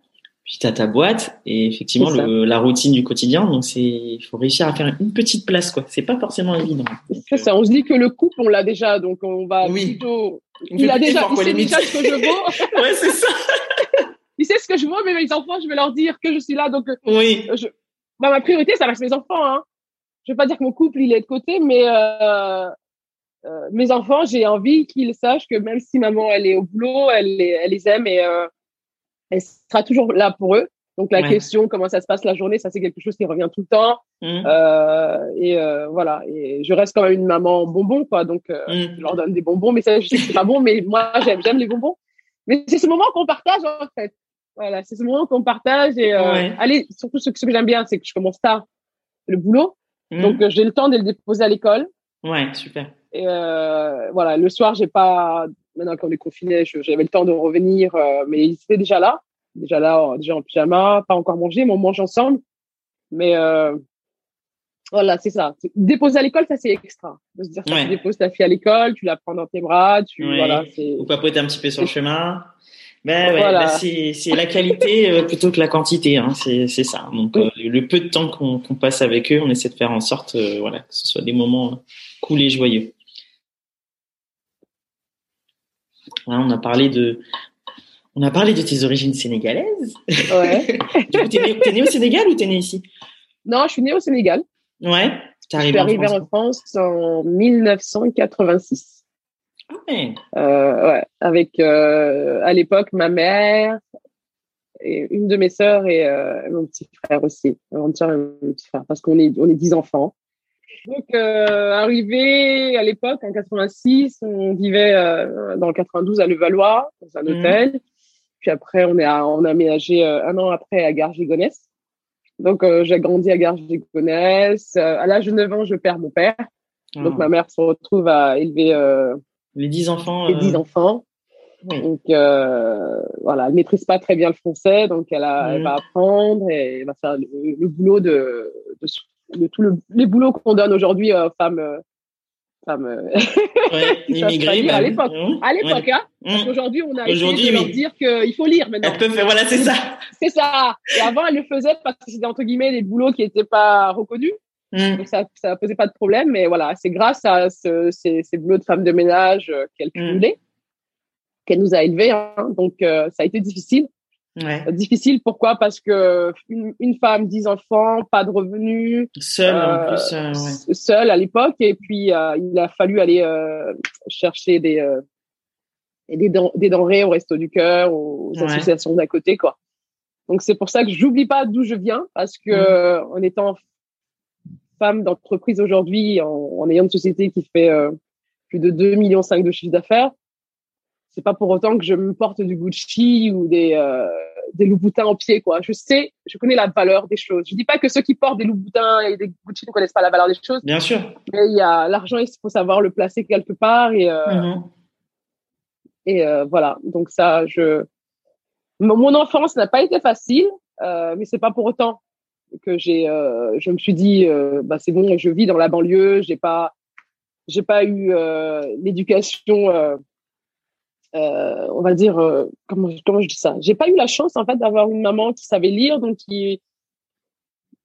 puis tu as ta boîte et effectivement le, la routine du quotidien donc c'est il faut réussir à faire une petite place quoi. C'est pas forcément évident. C'est ça, on se dit que le couple on l'a déjà donc on va plutôt il a déjà il sait déjà ce que je vaux. ouais, c'est ça. il sait ce que je vaux mais mes enfants je vais leur dire que je suis là donc oui. je, bah, ma priorité, ça reste mes enfants. Hein. Je veux pas dire que mon couple il est de côté, mais euh, euh, mes enfants, j'ai envie qu'ils sachent que même si maman elle est au boulot, elle les, elle les aime et euh, elle sera toujours là pour eux. Donc la question comment ça se passe la journée, ça c'est quelque chose qui revient tout le temps. Mmh. Euh, et euh, voilà. Et je reste quand même une maman bonbon quoi, donc euh, mmh. je leur donne des bonbons, mais ça je sais que c'est pas bon, mais moi j'aime j'aime les bonbons. Mais c'est ce moment qu'on partage en fait. Voilà, c'est ce moment qu'on partage et euh, allez, surtout ce, ce que j'aime bien, c'est que je commence tard le boulot, mmh. donc euh, j'ai le temps de le déposer à l'école. Ouais, super. Et euh, voilà, le soir, j'ai pas, maintenant qu'on est confiné, j'avais le temps de revenir, euh, mais ils étaient déjà là, déjà là, déjà en pyjama, pas encore mangé, mais on mange ensemble. Mais euh, voilà, c'est ça. Déposer à l'école, ça c'est extra. De se dire, ouais. tu déposes ta fille à l'école, tu la prends dans tes bras, tu voilà, c'est. Ou papoter un petit peu sur le chemin. Ben ouais, voilà. ben c'est la qualité euh, plutôt que la quantité, hein, c'est ça. Donc euh, le peu de temps qu'on qu passe avec eux, on essaie de faire en sorte, euh, voilà, que ce soit des moments cool et joyeux. Là, on a parlé de, on a parlé de tes origines sénégalaises. Ouais. t'es né, né, au Sénégal ou t'es né ici? Non, je suis née au Sénégal. Ouais. Es arrivé je suis arrivée en France en 1986. Euh, ouais. Avec euh, à l'époque ma mère et une de mes sœurs et euh, mon petit frère aussi, mon petit frère, parce qu'on est on est dix enfants. Donc euh, arrivé à l'époque en 86, on vivait euh, dans le 92 à Levallois dans un mmh. hôtel. Puis après on est on a aménagé euh, un an après à Garges-Gonesse. Donc j'ai grandi à Garges-Gonesse. à l'âge de 9 ans, je perds mon père. Donc ah. ma mère se retrouve à élever les dix enfants. Les dix enfants. Donc euh, voilà, elle maîtrise pas très bien le français, donc elle, a, elle mmh. va apprendre et elle va faire le, boulot de, de, de tous les boulots qu'on donne aujourd'hui aux femmes. Euh, femmes euh, ouais, immigrées à bah l'époque mmh. à l'époque hein mmh. aujourd'hui on a essayé de leur dire qu'il faut lire maintenant voilà c'est ça c'est ça et avant elle le faisait parce que c'était entre guillemets des boulots qui n'étaient pas reconnus donc ça ça posait pas de problème mais voilà c'est grâce à ce, ces, ces boulots de femmes de ménage qu'elle cumulait qu'elle nous a élevés. Hein. donc, euh, ça a été difficile. Ouais. difficile, pourquoi? Parce que une, femme, dix enfants, pas de revenus. Seule, en plus. Euh, ouais. Seule à l'époque. Et puis, euh, il a fallu aller chercher des, des, des, denrées au Resto du Cœur, aux associations d'à côté, quoi. Donc, c'est pour ça que j'oublie pas d'où je viens, parce que en étant femme d'entreprise aujourd'hui, en, en, ayant une société qui fait plus de 2,5 millions de chiffre d'affaires, c'est pas pour autant que je me porte du Gucci ou des euh, des Louboutins en pied quoi. Je sais, je connais la valeur des choses. Je dis pas que ceux qui portent des Louboutins et des Gucci ne connaissent pas la valeur des choses. Bien sûr. Mais il y a l'argent, il faut savoir le placer quelque part et euh, mm-hmm. et euh, voilà. Donc ça, je mon enfance n'a pas été facile, euh, mais c'est pas pour autant que j'ai euh, je me suis dit euh, bah c'est bon, je vis dans la banlieue, j'ai pas j'ai pas eu l'éducation euh, on va dire, comment, comment je dis ça? J'ai pas eu la chance en fait d'avoir une maman qui savait lire, donc qui,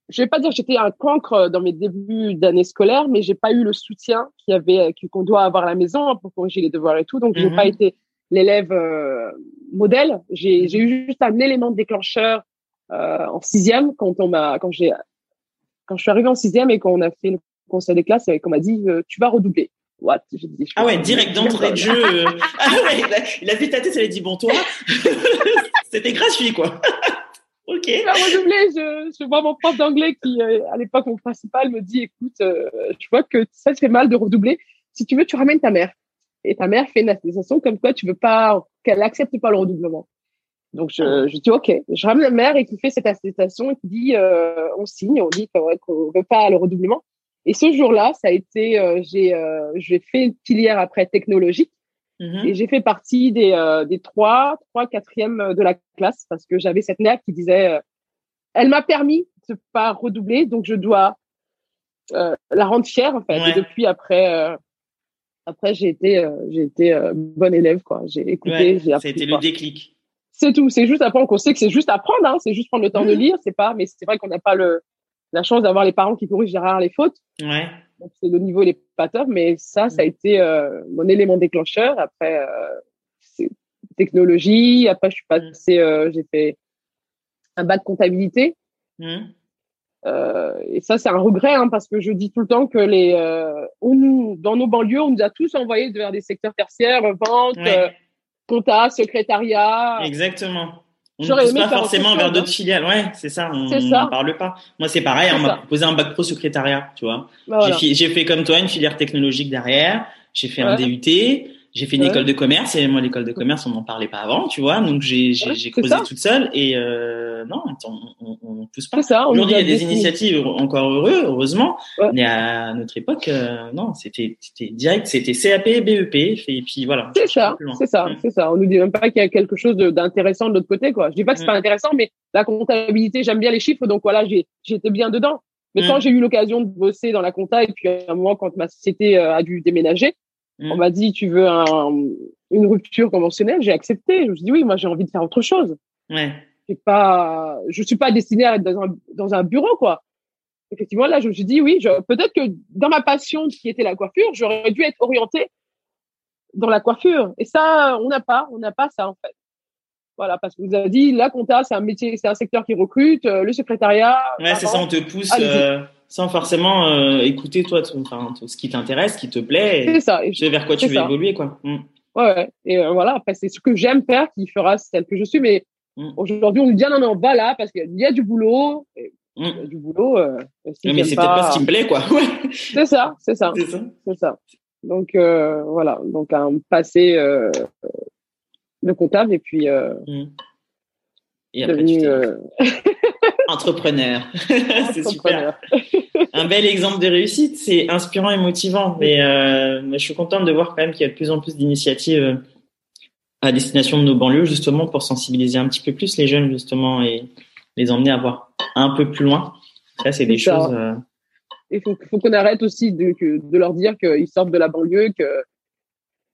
je vais pas dire que j'étais un cancre dans mes débuts d'année scolaire, mais j'ai pas eu le soutien qu'il y avait, qu'on doit avoir à la maison pour corriger les devoirs et tout, donc j'ai pas mhm. été l'élève euh, modèle. J'ai, j'ai eu juste un élément déclencheur en sixième quand on m'a, quand j'ai, quand je suis arrivée en sixième et qu'on a fait le conseil des classes et qu'on m'a dit tu vas redoubler what? Ah ouais, direct d'entrée de jeu. Euh. ah ouais, il a, vu ta tête, il a dit bon toi, c'était gratuit quoi. ok. Je, je, vois mon prof d'anglais qui, euh, à l'époque, mon principal me dit, écoute, euh, je vois que ça te fait mal de redoubler. Si tu veux, tu ramènes ta mère. Et ta mère fait une attestation comme quoi tu veux pas, qu'elle accepte pas le redoublement. Donc je, je dis ok, je ramène la mère et qui fait cette attestation et qui dit on signe, on dit qu'on veut pas le redoublement. Et ce jour-là, ça a été, euh, j'ai, euh, j'ai fait une filière après technologique mm-hmm. et j'ai fait partie des, euh, des trois, trois quatrièmes de la classe parce que j'avais cette mère qui disait, elle m'a permis de pas redoubler, donc je dois la rendre fière en fait. Et depuis après, après j'ai été, j'ai été bonne élève quoi. J'ai écouté, j'ai appris. C'était le déclic. C'est tout. C'est juste apprendre qu'on sait que c'est juste apprendre. Hein. C'est juste prendre le temps de mm-hmm. lire. C'est pas, mais c'est vrai qu'on n'a pas le la chance d'avoir les parents qui corrigent derrière les fautes. Ouais. Donc c'est le niveau il est pas top, mais ça, ça a été euh, mon élément déclencheur. Après, euh, c'est technologie. Après, je suis passée, euh, j'ai fait un bac de comptabilité. Mmh. Euh, et ça, c'est un regret hein, parce que je dis tout le temps que les, euh, nous, dans nos banlieues, on nous a tous envoyés vers des secteurs tertiaires, vente, compta, secrétariat. Exactement. On ne pousse pas forcément vers d'autres filiales. Ouais, c'est ça. On n'en parle pas. Moi, c'est pareil. On m'a proposé un bac pro secrétariat, tu vois. Bah, j'ai fait comme toi une filière technologique derrière. J'ai fait un DUT. J'ai fait une école de commerce et moi l'école de commerce on n'en parlait pas avant, tu vois. Donc j'ai j'ai creusé toute seule et euh, non, on, on, pousse pas. Aujourd'hui il y a des initiatives encore heureux, heureusement. Mais à notre époque, euh, non, c'était c'était direct, c'était CAP, BEP et puis voilà. C'est ça, c'est ça, c'est ça. On nous dit même pas qu'il y a quelque chose d'intéressant de l'autre côté quoi. Je dis pas que c'est pas intéressant, mais la comptabilité j'aime bien les chiffres donc voilà j'ai j'étais bien dedans. Mais quand j'ai eu l'occasion de bosser dans la compta et puis à un moment quand ma société euh, a dû déménager, on mm. m'a dit, tu veux un, une rupture conventionnelle? J'ai accepté. Je me suis dit, oui, moi, j'ai envie de faire autre chose. Ouais. Pas, je suis pas destinée à être dans un, dans un bureau, quoi. Effectivement, là, je me suis dit, oui, peut-être que dans ma passion qui était la coiffure, j'aurais dû être orientée dans la coiffure. Et ça, on n'a pas, on n'a pas ça, en fait. Voilà, parce que vous avez dit, la compta, c'est un métier, c'est un secteur qui recrute, euh, le secrétariat. Ouais, c'est ça, on te pousse euh, sans forcément euh, écouter toi, enfin, ce qui t'intéresse, ce qui te plaît. C'est ça. Et vers quoi tu veux évoluer, quoi. Mm. Ouais, ouais. Et voilà, après, c'est ce que j'aime faire qui fera celle que je suis, mais Mm. Aujourd'hui, on nous dit ah, non, non, va là parce qu'il y a du boulot. Mm. Y a du boulot. Euh, mais c'est peut-être pas ce qui me plaît, quoi. c'est ça, c'est ça. C'est ça. Donc, voilà. Donc, un passé de comptable et puis. Mm. Et après, devenu, entrepreneur. c'est super. Un bel exemple de réussite. C'est inspirant et motivant. Mais je suis contente de voir quand même qu'il y a de plus en plus d'initiatives à destination de nos banlieues, justement, pour sensibiliser un petit peu plus les jeunes, justement, et les emmener à voir un peu plus loin. Ça, c'est des choses. Euh, Il faut, faut qu'on arrête aussi de, de leur dire qu'ils sortent de la banlieue, que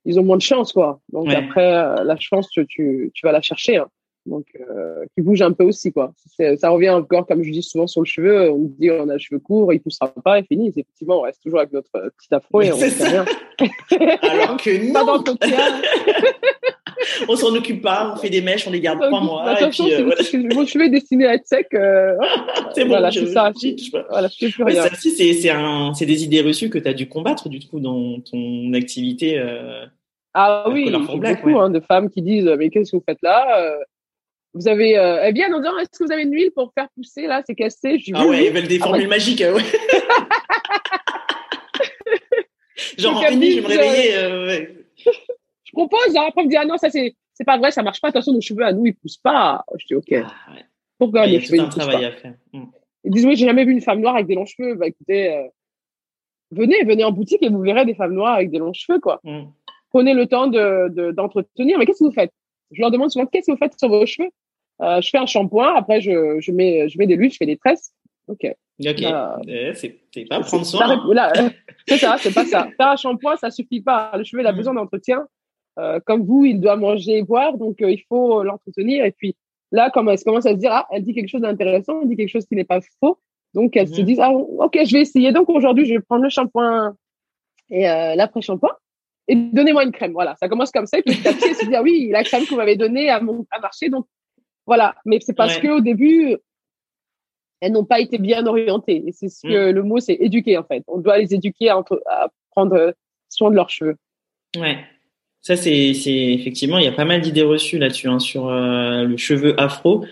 ils ont moins de chance, quoi. Donc après, euh, la chance, tu, tu, vas la chercher. Hein. Donc, euh, qui bouge un peu aussi, quoi. Ça revient encore, comme je dis souvent, sur le cheveu. On dit on a le cheveu court, il poussera pas et fini. Effectivement, on reste toujours avec notre petit afro et on ne fait rien. Alors que non. Pas dans ton cas. on s'en occupe pas, on fait des mèches, on les garde trois mois. Attention, et puis, euh, mon cheveu est destiné à être sec. Euh, c'est bon, voilà, c'est ça. voilà, je plus rien. Ça c'est c'est un, c'est des idées reçues que tu as dû combattre du coup dans ton activité. Euh, ah oui, beaucoup hein, de femmes qui disent mais qu'est-ce que vous faites là euh, vous avez euh, eh bien en disant est-ce que vous avez une huile pour faire pousser là c'est cassé? Je dis, ah ouais ils veulent des ah formules magiques ouais. genre en nuit je vais me réveiller euh, je propose hein, après me dit ah non ça c'est c'est pas vrai ça marche pas. Attention nos cheveux à nous ils poussent pas. Je dis ok. Ah, ouais. pourquoi les cheveux un travail à faire. Hmm. ils disent oui j'ai jamais vu une femme noire avec des longs cheveux. Bah écoutez euh, venez venez en boutique et vous verrez des femmes noires avec des longs cheveux quoi. Hmm. prenez le temps de d'entretenir. Mais qu'est-ce que vous faites? Je leur demande souvent qu'est-ce que vous faites sur vos cheveux? Euh, je fais un shampoing, après je, je mets je mets des luttes, je fais des tresses. Ok. Ok. Euh, eh, c'est pas prendre soin. Hein. c'est ça, c'est pas ça. Faire un shampoing, ça suffit pas. Le cheveu, il a mm. besoin d'entretien. Euh, comme vous, il doit manger et boire, donc euh, il faut l'entretenir. Et puis là, comme elle commence à se dire, ah, elle dit quelque chose d'intéressant, elle dit quelque chose qui n'est pas faux. Donc elle se mm. dit, ah, ok, je vais essayer. Donc aujourd'hui, je vais prendre le shampoing et euh, l'après-shampoing et donnez-moi une crème. Voilà, ça commence comme ça. Et puis petit à petit, elle se dit, ah oui, la crème que vous m'avez donnée a, a marché, donc voilà, mais c'est parce que au début, elles n'ont pas été bien orientées. Et c'est ce que mm. le mot, c'est éduquer en fait. On doit les éduquer à, prendre soin de leurs cheveux. Ouais. Ça, c'est, c'est effectivement, il y a pas mal d'idées reçues là-dessus hein, sur euh, le cheveu afro.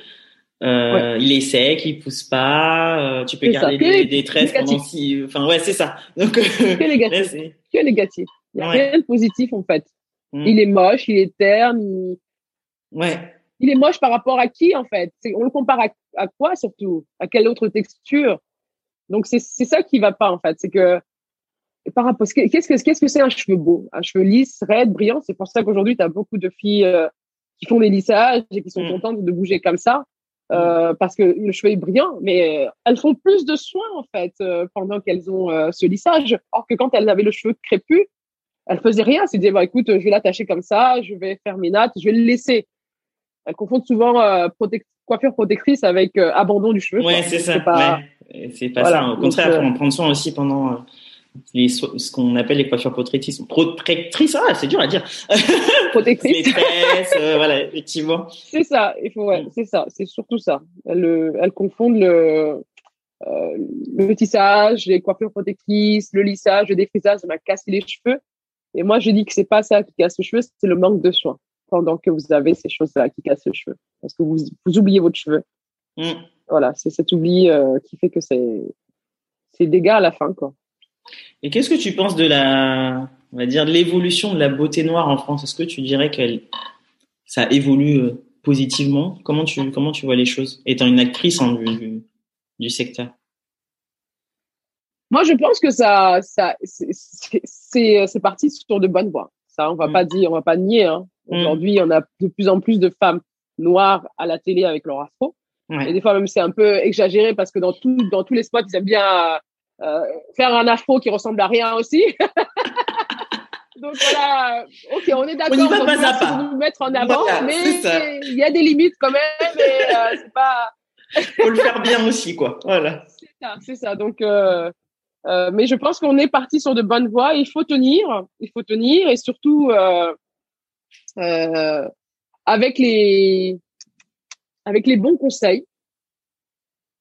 Euh, Il est sec, il pousse pas. Euh, tu peux garder des, des, tresses pendant si. Enfin, ouais, c'est ça. Donc, que négatif. que négatif. Il n'y a rien de positif en fait. Mm. Il est moche, il est terne. Il... Ouais il est moche par rapport à qui en fait? On le compare à, quoi surtout? À quelle autre texture? Donc c'est ça qui va pas en fait, c'est que par rapport qu'est-ce que qu'est-ce que c'est un cheveu beau? Un cheveu lisse, raide, brillant? C'est pour ça qu'aujourd'hui tu as beaucoup de filles euh, qui font des lissages et qui sont mm. contentes de bouger comme ça. Euh, mm. parce que le cheveu est brillant, mais euh, elles font plus de soins en fait pendant qu'elles ont ce lissage. Or que quand elles avaient le cheveu crépus, elles faisaient rien. Elles disaient bah écoute, je vais l'attacher comme ça, je vais faire mes nattes, je vais le laisser elles confondent souvent euh, coiffure protectrice avec euh, abandon du cheveu. Ouais, c'est ça. C'est pas, c'est pas ça. Au contraire, on euh, prend soin aussi pendant les, ce qu'on appelle les coiffures protectrices. Protectrices, ah, c'est dur à dire. Protectrices. les tresses, voilà, effectivement. C'est ça. Il faut, ouais, mm. c'est ça. C'est surtout ça. Elles, elles confondent le, euh, le tissage, les coiffures protectrices, le lissage, le défrisage, ça m'a cassé les cheveux. Et moi, je dis que c'est pas ça qui casse les cheveux, c'est le manque de soins pendant que vous avez ces choses-là qui cassent le cheveu. Parce que vous, vous oubliez votre cheveu. Mm. Voilà, c'est cet oubli euh, qui fait que c'est c'est dégâts à la fin, quoi. Et qu'est-ce que tu penses de la, on va dire, l'évolution de la beauté noire en France? Est-ce que tu dirais qu'elle, ça évolue euh, positivement? Comment tu, comment tu vois les choses, étant une actrice hein, du, du, secteur? Moi, je pense que ça, ça, c'est parti sur de bonnes voies. Ça, on va mm. pas dire, on va pas nier. Hein. Mm. Aujourd'hui, on a de plus en plus de femmes noires à la télé avec leur afro. Et des fois même c'est un peu exagéré parce que dans tout, dans tous les spots, ils aiment bien euh, faire un afro qui ressemble à rien aussi. Donc voilà, ok, on est d'accord. On va pas à pas. nous mettre en avant, mais il y a des limites quand même. Et euh, c'est pas. Faut le faire bien aussi, quoi. Voilà. C'est ça, c'est ça. Donc, euh, euh, mais je pense qu'on est parti sur de bonnes voies. Il faut tenir, il faut tenir, et surtout euh, euh, avec les avec les bons conseils.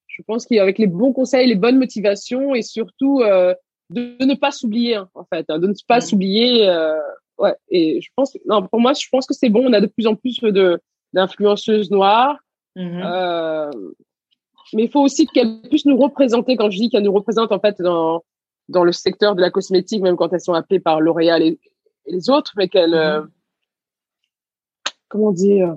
Je pense qu'avec les bons conseils, les bonnes motivations et surtout euh, de, ne pas s'oublier hein, en fait, hein, de ne pas s'oublier. Euh, ouais. Et je pense, non, pour moi, je pense que c'est bon. On a de plus en plus de d'influenceuses noires. Mhm. Euh, mais il faut aussi qu'elles puissent nous représenter. Quand je dis qu'elles nous représentent en fait dans dans le secteur de la cosmétique, même quand elles sont appelées par L'Oréal et, et les autres, mais qu'elles euh, comment dire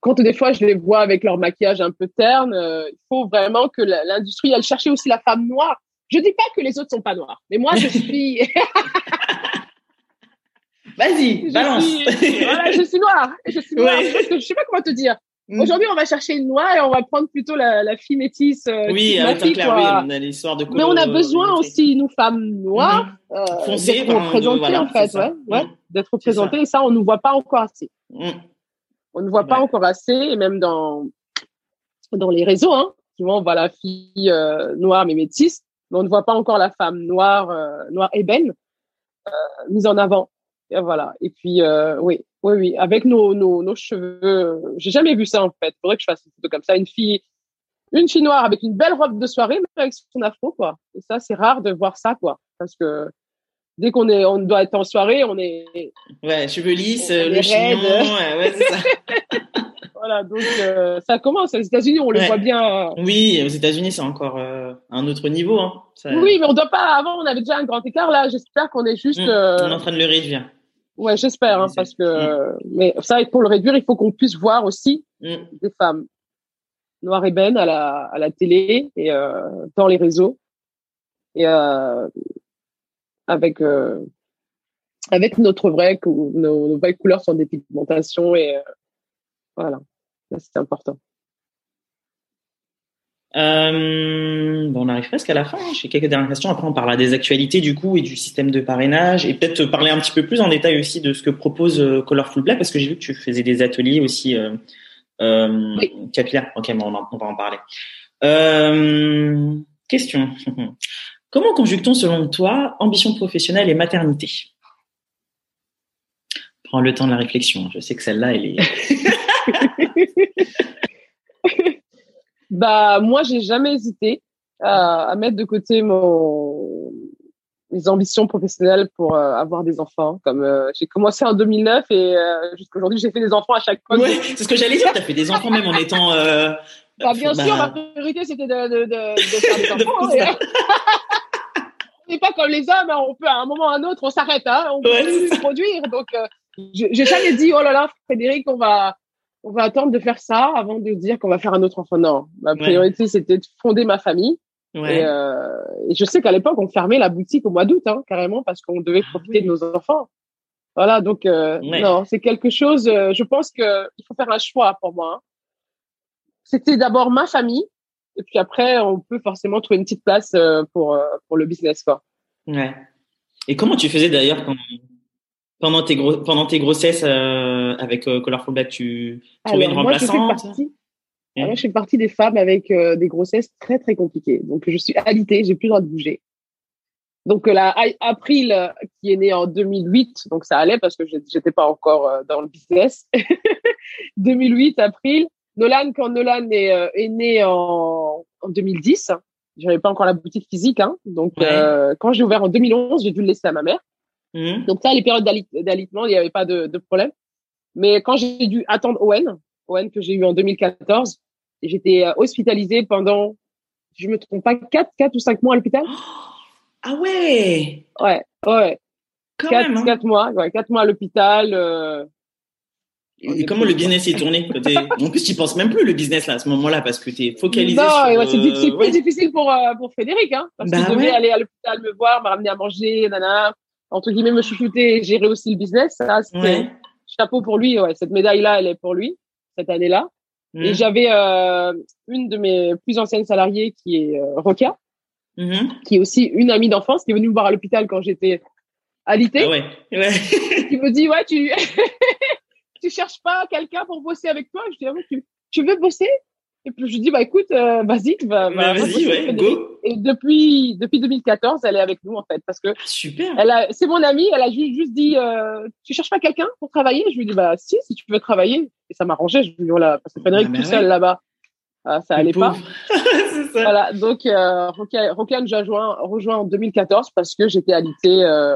quand des fois je les vois avec leur maquillage un peu terne, euh, il faut vraiment que l'industrie elle cherche aussi la femme noire. Je dis pas que les autres sont pas noirs, mais moi je suis Vas-y, je balance. suis voilà, je suis noire, je suis noire. Ouais. Parce que je sais pas comment te dire. Mm. Aujourd'hui, on va chercher une noire et on va prendre plutôt la, la fille métisse. euh, oui, temps fille, clair, oui, on a l'histoire de Mais on a besoin aussi, nous femmes noires, euh, Foncées, d'être représentées voilà, en fait, ouais, ouais, Mm. d'être ça. représentées. Et ça, on ne nous voit pas encore assez. Mm. On ne voit pas encore assez, et même dans dans les réseaux, hein. Souvent, on voit la fille euh, noire mais métisse, mais on ne voit pas encore la femme noire, euh, noire ébène euh, mise en avant. Et voilà. Et puis, euh, oui, oui, oui, avec nos nos, nos cheveux, euh, j'ai jamais vu ça en fait. Faudrait que je fasse une photo comme ça, une fille, une fille noire avec une belle robe de soirée, mais avec son afro, quoi. Et ça, c'est rare de voir ça, quoi, parce que dès qu'on est, on doit être en soirée, on est, Ouais, cheveux lisses, euh, le chignon, raide. ouais, ouais, c'est ça. voilà. Donc, euh, ça commence. Aux États-Unis, on le voit bien. euh, Oui, aux États-Unis, c'est encore euh, un autre niveau. Hein. Ça- Oui, mais on doit pas. Avant, on avait déjà un grand écart. Là, j'espère qu'on est juste. Euh, On est en train de le réduire. Ouais, j'espère, hein, parce que. Mais ça, pour le réduire, il faut qu'on puisse voir aussi Mm. des femmes noires et belles à la à la télé et euh, dans les réseaux et euh, avec euh, avec notre vrai cou- nos, nos vraies couleurs sans dépigmentation et euh, voilà, c'est important. Euh, bon, on arrive presque à la fin. J'ai quelques dernières questions. Après, on parlera des actualités du coup et du système de parrainage et peut-être parler un petit peu plus en détail aussi de ce que propose euh, Colorful Black parce que j'ai vu que tu faisais des ateliers aussi euh, euh, Oui. capillaires. Ok, bon, on, en- on va en parler. Euh, question. Comment conjugue-t-on selon toi ambition professionnelle et maternité? Prends le temps de la réflexion. Je sais que celle-là, elle est. Bah moi, j'ai jamais hésité à, à mettre de côté mon mes ambitions professionnelles pour euh, avoir des enfants. Comme euh, j'ai commencé en 2009 et euh, jusqu'à aujourd'hui, j'ai fait des enfants à chaque fois. Ouais, c'est ce que j'allais dire. T'as fait des enfants même en étant. Euh, Bah, bien bah, sûr, ma priorité c'était de, de, de, de faire des de enfants. on n'est pas comme les hommes, hein, on peut à un moment ou à un autre, on s'arrête, hein, on peut Ouais, produire. Donc, euh, j'ai jamais dit, oh là là, Frédéric, on va, on va attendre de faire ça avant de dire qu'on va faire un autre enfant. Non, ma priorité c'était de fonder ma famille. Ouais. Et, euh, et je sais qu'à l'époque, on fermait la boutique au mois d'août, hein, carrément, parce qu'on devait profiter oui. de nos enfants. Voilà, donc euh, Ouais. non, c'est quelque chose. euh, je pense que il faut faire un choix pour moi. hein. C'était d'abord ma famille, et puis après, on peut forcément trouver une petite place euh, pour euh, pour le business, quoi. Ouais. Et comment tu faisais d'ailleurs quand, pendant tes gros, pendant tes grossesses euh, avec euh, Colorful Black, tu trouvais une Alors moi, je fais remplaçante partie. Alors, je fais partie des femmes avec euh, des grossesses très très compliquées. Donc je suis alitée, j'ai plus le droit de bouger. Donc euh, la April qui est née en 2008, donc ça allait parce que j'étais pas encore euh, dans le business. 2008 April. Nolan quand Nolan est, euh, est né en, en 2010, j'avais pas encore la boutique physique, hein. Donc Ouais. euh, quand j'ai ouvert en 2011, j'ai dû le laisser à ma mère. Mhm. Donc ça, les périodes d'alitement, il n'y avait pas de, de problème. Mais quand j'ai dû attendre Owen, Owen que j'ai eu en 2014, j'étais euh, hospitalisée pendant, je me trompe pas, 4, 4 ou 5 mois à l'hôpital. Ah ouais, Ouais, ouais. quand 4, même. hein. mois, ouais, 4 mois à l'hôpital. Euh... Et comment le business est tourné? En plus, tu penses même plus le business là à ce moment-là parce que tu es focalisé Non, sur. ouais, c'est euh, plus ouais. difficile pour, euh, pour Frédéric, hein, parce Bah qu'il devait ouais. aller à l'hôpital me voir, me ramener à manger, nana, entre guillemets, me chouchouter et gérer aussi le business. Ça, Ouais. chapeau pour lui. Ouais, cette médaille-là, elle est pour lui, cette année-là. Et Mhm. j'avais euh, une de mes plus anciennes salariées qui est euh, Rokia, Mhm. qui est aussi une amie d'enfance, qui est venue me voir à l'hôpital quand j'étais alitée, Ah ouais. Ouais. qui me dit ouais tu tu cherches pas quelqu'un pour bosser avec toi? Je dis ah tu tu veux bosser? Et puis je dis bah écoute euh, vas-y Bah, va- va Vas-y, ouais, Frédéric. go. Et depuis depuis 2014 elle est avec nous en fait parce que Super. elle a c'est mon amie, elle a juste, juste dit euh, tu cherches pas quelqu'un pour travailler? Je lui dis bah si si tu veux travailler et ça m'arrangeait. Je lui dis voilà parce que Frédéric Ah, bah tout seul là-bas ah, ça allait pas. pauvre. c'est ça. Voilà, donc euh, Rokia, nous a rejoint, rejoint en 2014 parce que j'étais alitée euh,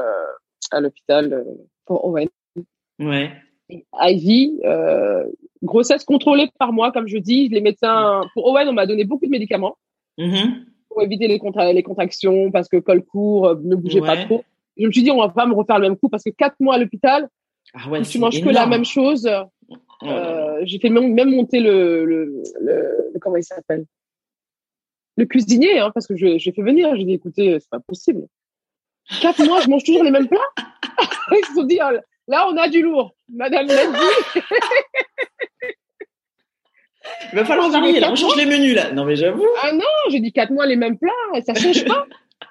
à l'hôpital euh, pour Owen. Ouais. Ivy, euh, grossesse contrôlée par moi, comme je dis. Les médecins, pour Owen, on m'a donné beaucoup de médicaments Mhm. pour éviter les, contra- les contractions parce que col court, euh, ne bougez pas trop. Je me suis dit, on va pas me refaire le même coup parce que quatre mois à l'hôpital, Ah ouais, tu manges que la même chose. Euh, j'ai fait même, même monter le, le, le, le- comment il s'appelle? Le cuisinier hein, parce que je j'ai fait venir j'ai dit écoutez c'est pas possible quatre mois je mange toujours les mêmes plats? Ils se sont dit oh, là on a du lourd madame l'a dit Il va falloir varier, là. On change les menus, là. Non, mais j'avoue. ah non j'ai dit quatre mois les mêmes plats et ça change pas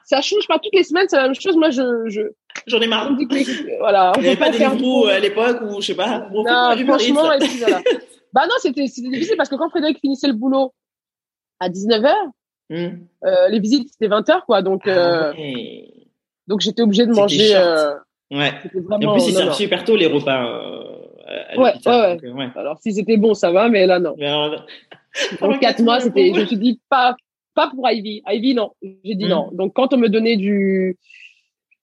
ça change pas toutes les semaines c'est la même chose moi je je J'en ai marre. dit que voilà on Il n'y avait peut pas des Deliveroo du- à l'époque ou je sais pas. Non, pas franchement, là. et puis voilà. bah non, c'était c'était difficile parce que quand Frédéric finissait le boulot à 19h, Hmm. euh, les visites c'était 20h quoi, donc euh, Ah ouais. donc j'étais obligée de manger. euh, Ouais. Et vraiment. en plus, ils servent super tôt les repas euh, Ouais, l'hôpital. ouais, donc, euh, ouais. Alors si c'était bon, ça va, mais là non. Mais alors, quatre quatre mois, mois, c'était. Je me suis dit pas pas pour Ivy. Ivy non, j'ai dit Mm. non. Donc quand on me donnait du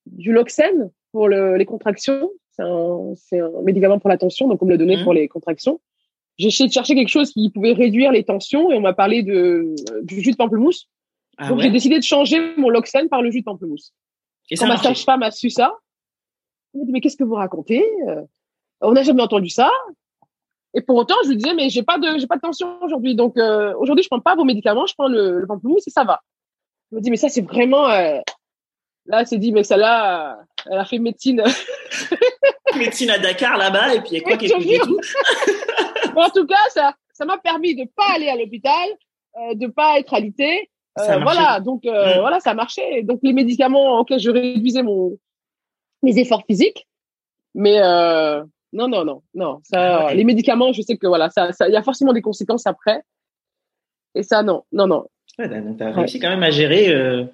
du Loxène pour le, les contractions, c'est un c'est un médicament pour la tension, donc on me le donnait Mm. pour les contractions. J'ai essayé de chercher quelque chose qui pouvait réduire les tensions et on m'a parlé de du jus de pamplemousse. Ah donc ouais. j'ai décidé de changer mon Loxène par le jus de pamplemousse. Et Quand ça ma sage-femme a su ça, m'a dit mais qu'est-ce que vous racontez Euh, On n'a jamais entendu ça. Et pour autant, je lui disais mais j'ai pas de j'ai pas de tension aujourd'hui, donc euh, aujourd'hui je prends pas vos médicaments, je prends le, le pamplemousse et ça va. Elle me dit mais ça c'est vraiment euh... là s'est dit mais celle-là euh, elle a fait médecine. Médecine à Dakar là-bas et puis quoi Oui, qu'il je écoute jure. et tout. Bon, en tout cas ça ça m'a permis de pas aller à l'hôpital, euh, de pas être alité. Euh, Ça a voilà, donc euh, Mm. voilà, ça marchait. Donc les médicaments, ok, je réduisais mon mes efforts physiques, mais euh, non, non, non, non. Ça, Ah ouais. les médicaments, je sais que voilà, ça, ça, il y a forcément des conséquences après. Et ça, non, non, non. Ouais, donc t'as Ouais. réussi quand même à gérer euh,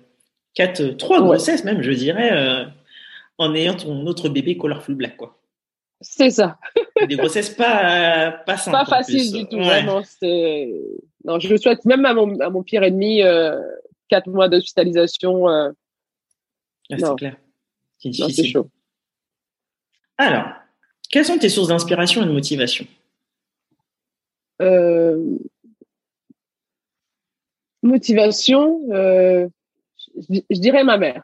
quatre, trois grossesses même, je dirais, euh, en ayant ton autre bébé Colorful Black, quoi. C'est ça. Des grossesses pas pas simples. Pas en facile plus. du tout, vraiment. C'est non, je souhaite même à mon à mon pire ennemi quatre mois d'hospitalisation. C'est clair. C'est non, difficile. chaud. Alors, quelles sont tes sources d'inspiration et de motivation? Euh, motivation, euh, je, je dirais ma mère.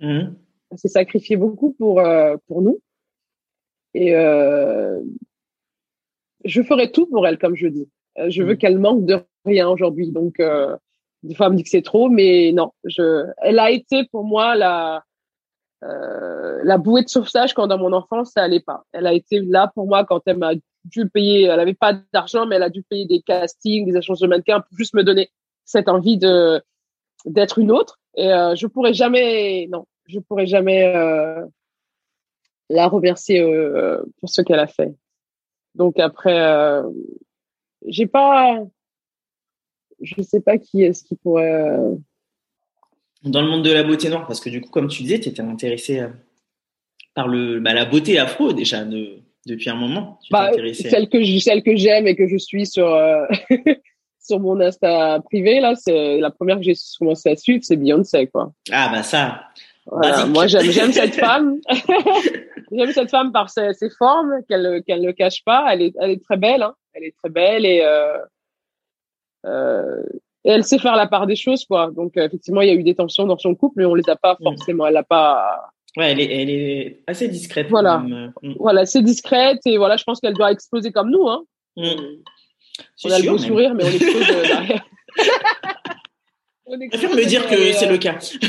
Mhm. Elle s'est sacrifiée beaucoup pour euh, pour nous et euh, je ferai tout pour elle comme je dis. Euh, Je veux Mhm. qu'elle manque de rien aujourd'hui. Donc euh, des fois elle me dit que c'est trop, mais non. Je, elle a été pour moi la euh, la bouée de sauvetage quand dans mon enfance ça allait pas. Elle a été là pour moi quand elle m'a dû payer. Elle avait pas d'argent, mais elle a dû payer des castings, des échanges de mannequins pour juste me donner cette envie de d'être une autre. Et euh, je pourrais jamais, non, je pourrais jamais euh, la remercier euh, pour ce qu'elle a fait. Donc après, euh, j'ai pas, je sais pas qui est-ce qui pourrait. Dans le monde de la beauté noire, parce que du coup, comme tu disais, tu étais intéressée euh, par le, bah, la beauté afro déjà de- depuis un moment. Tu bah, celle que je- celle que j'aime et que je suis sur euh, sur mon Insta privé là, c'est la première que j'ai commencé à suivre, c'est Beyoncé quoi. Ah bah ça. Voilà, moi j'aime j'aime cette femme. j'aime cette femme par ses, ses formes qu'elle qu'elle ne cache pas. Elle est elle est très belle. Hein. Elle est très belle et euh, euh, et elle sait faire la part des choses quoi. Donc euh, effectivement il y a eu des tensions dans son couple mais on les a pas Mm. forcément. Elle a pas. Ouais, elle est, elle est assez discrète. Voilà. Mm. Voilà c'est discrète et voilà je pense qu'elle doit exploser comme nous hein. Mm. On a le beau sourire mais on explose euh, derrière. On explose me dire que c'est le cas. Il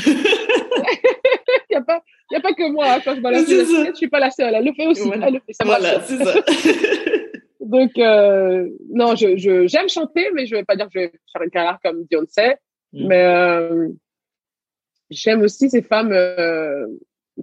y a pas il y a pas que moi hein, quand je balance la je suis pas la seule. Elle le fait aussi. Voilà. Elle le fait. Ça. Voilà, c'est ça. Donc euh, non, je je j'aime chanter, mais je vais pas dire que je vais faire une carrière comme Beyoncé. Mm. Mais euh, j'aime aussi ces femmes euh,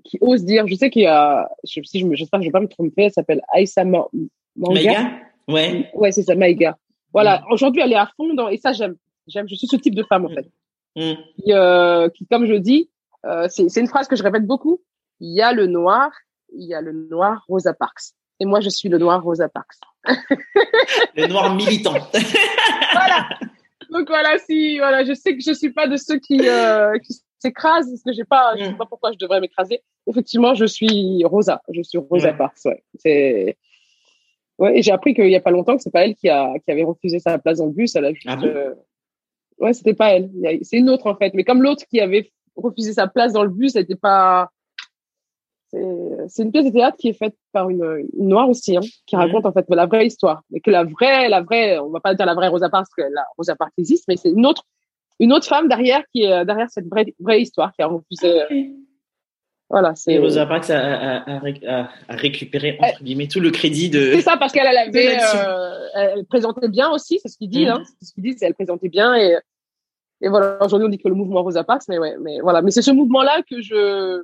qui osent dire. Je sais qu'il y a, je, si je me, j'espère que je vais pas me tromper. Elle s'appelle Aïssa Ma- Manga. Maïga Ouais. Ouais, c'est ça, Maïga. Voilà. Aujourd'hui, elle est à fond dans et ça j'aime. J'aime. Je suis ce type de femme en fait. Mm. Qui, euh, qui comme je dis, euh, c'est c'est une phrase que je répète beaucoup. Il y a le noir, il y a le noir Rosa Parks. Et moi, je suis le noir Rosa Parks. Le noir militant. voilà. Donc voilà, si voilà, je sais que je suis pas de ceux qui, euh, qui s'écrasent parce que j'ai pas, je sais Mm. pas pourquoi je devrais m'écraser. Effectivement, je suis Rosa, je suis Rosa Ouais. Parks. Ouais, c'est Ouais, et j'ai appris qu'il y a pas longtemps que c'est pas elle qui a qui avait refusé sa place dans le bus. Elle a juste, Ah bon? euh, Ouais, c'était pas elle. C'est une autre en fait. Mais comme l'autre qui avait refusé sa place dans le bus, c'était pas. C'est une pièce de théâtre qui est faite par une, une noire aussi, hein, qui Mhm. raconte en fait la vraie histoire. Mais que la vraie, la vraie, on va pas dire la vraie Rosa Parks, parce que la Rosa Parks existe, mais c'est une autre, une autre femme derrière qui est derrière cette vraie, vraie histoire qui a refusé. euh, Voilà, c'est. Et Rosa Parks a, a, a, ré- a- a récupéré, entre guillemets, tout le crédit de. C'est ça parce qu'elle avait, euh, elle présentait bien aussi, c'est ce qu'il dit, Mhm. hein, c'est ce qu'il dit, c'est elle présentait bien et et voilà. Aujourd'hui on dit que le mouvement Rosa Parks, mais ouais, mais voilà, mais c'est ce mouvement-là que je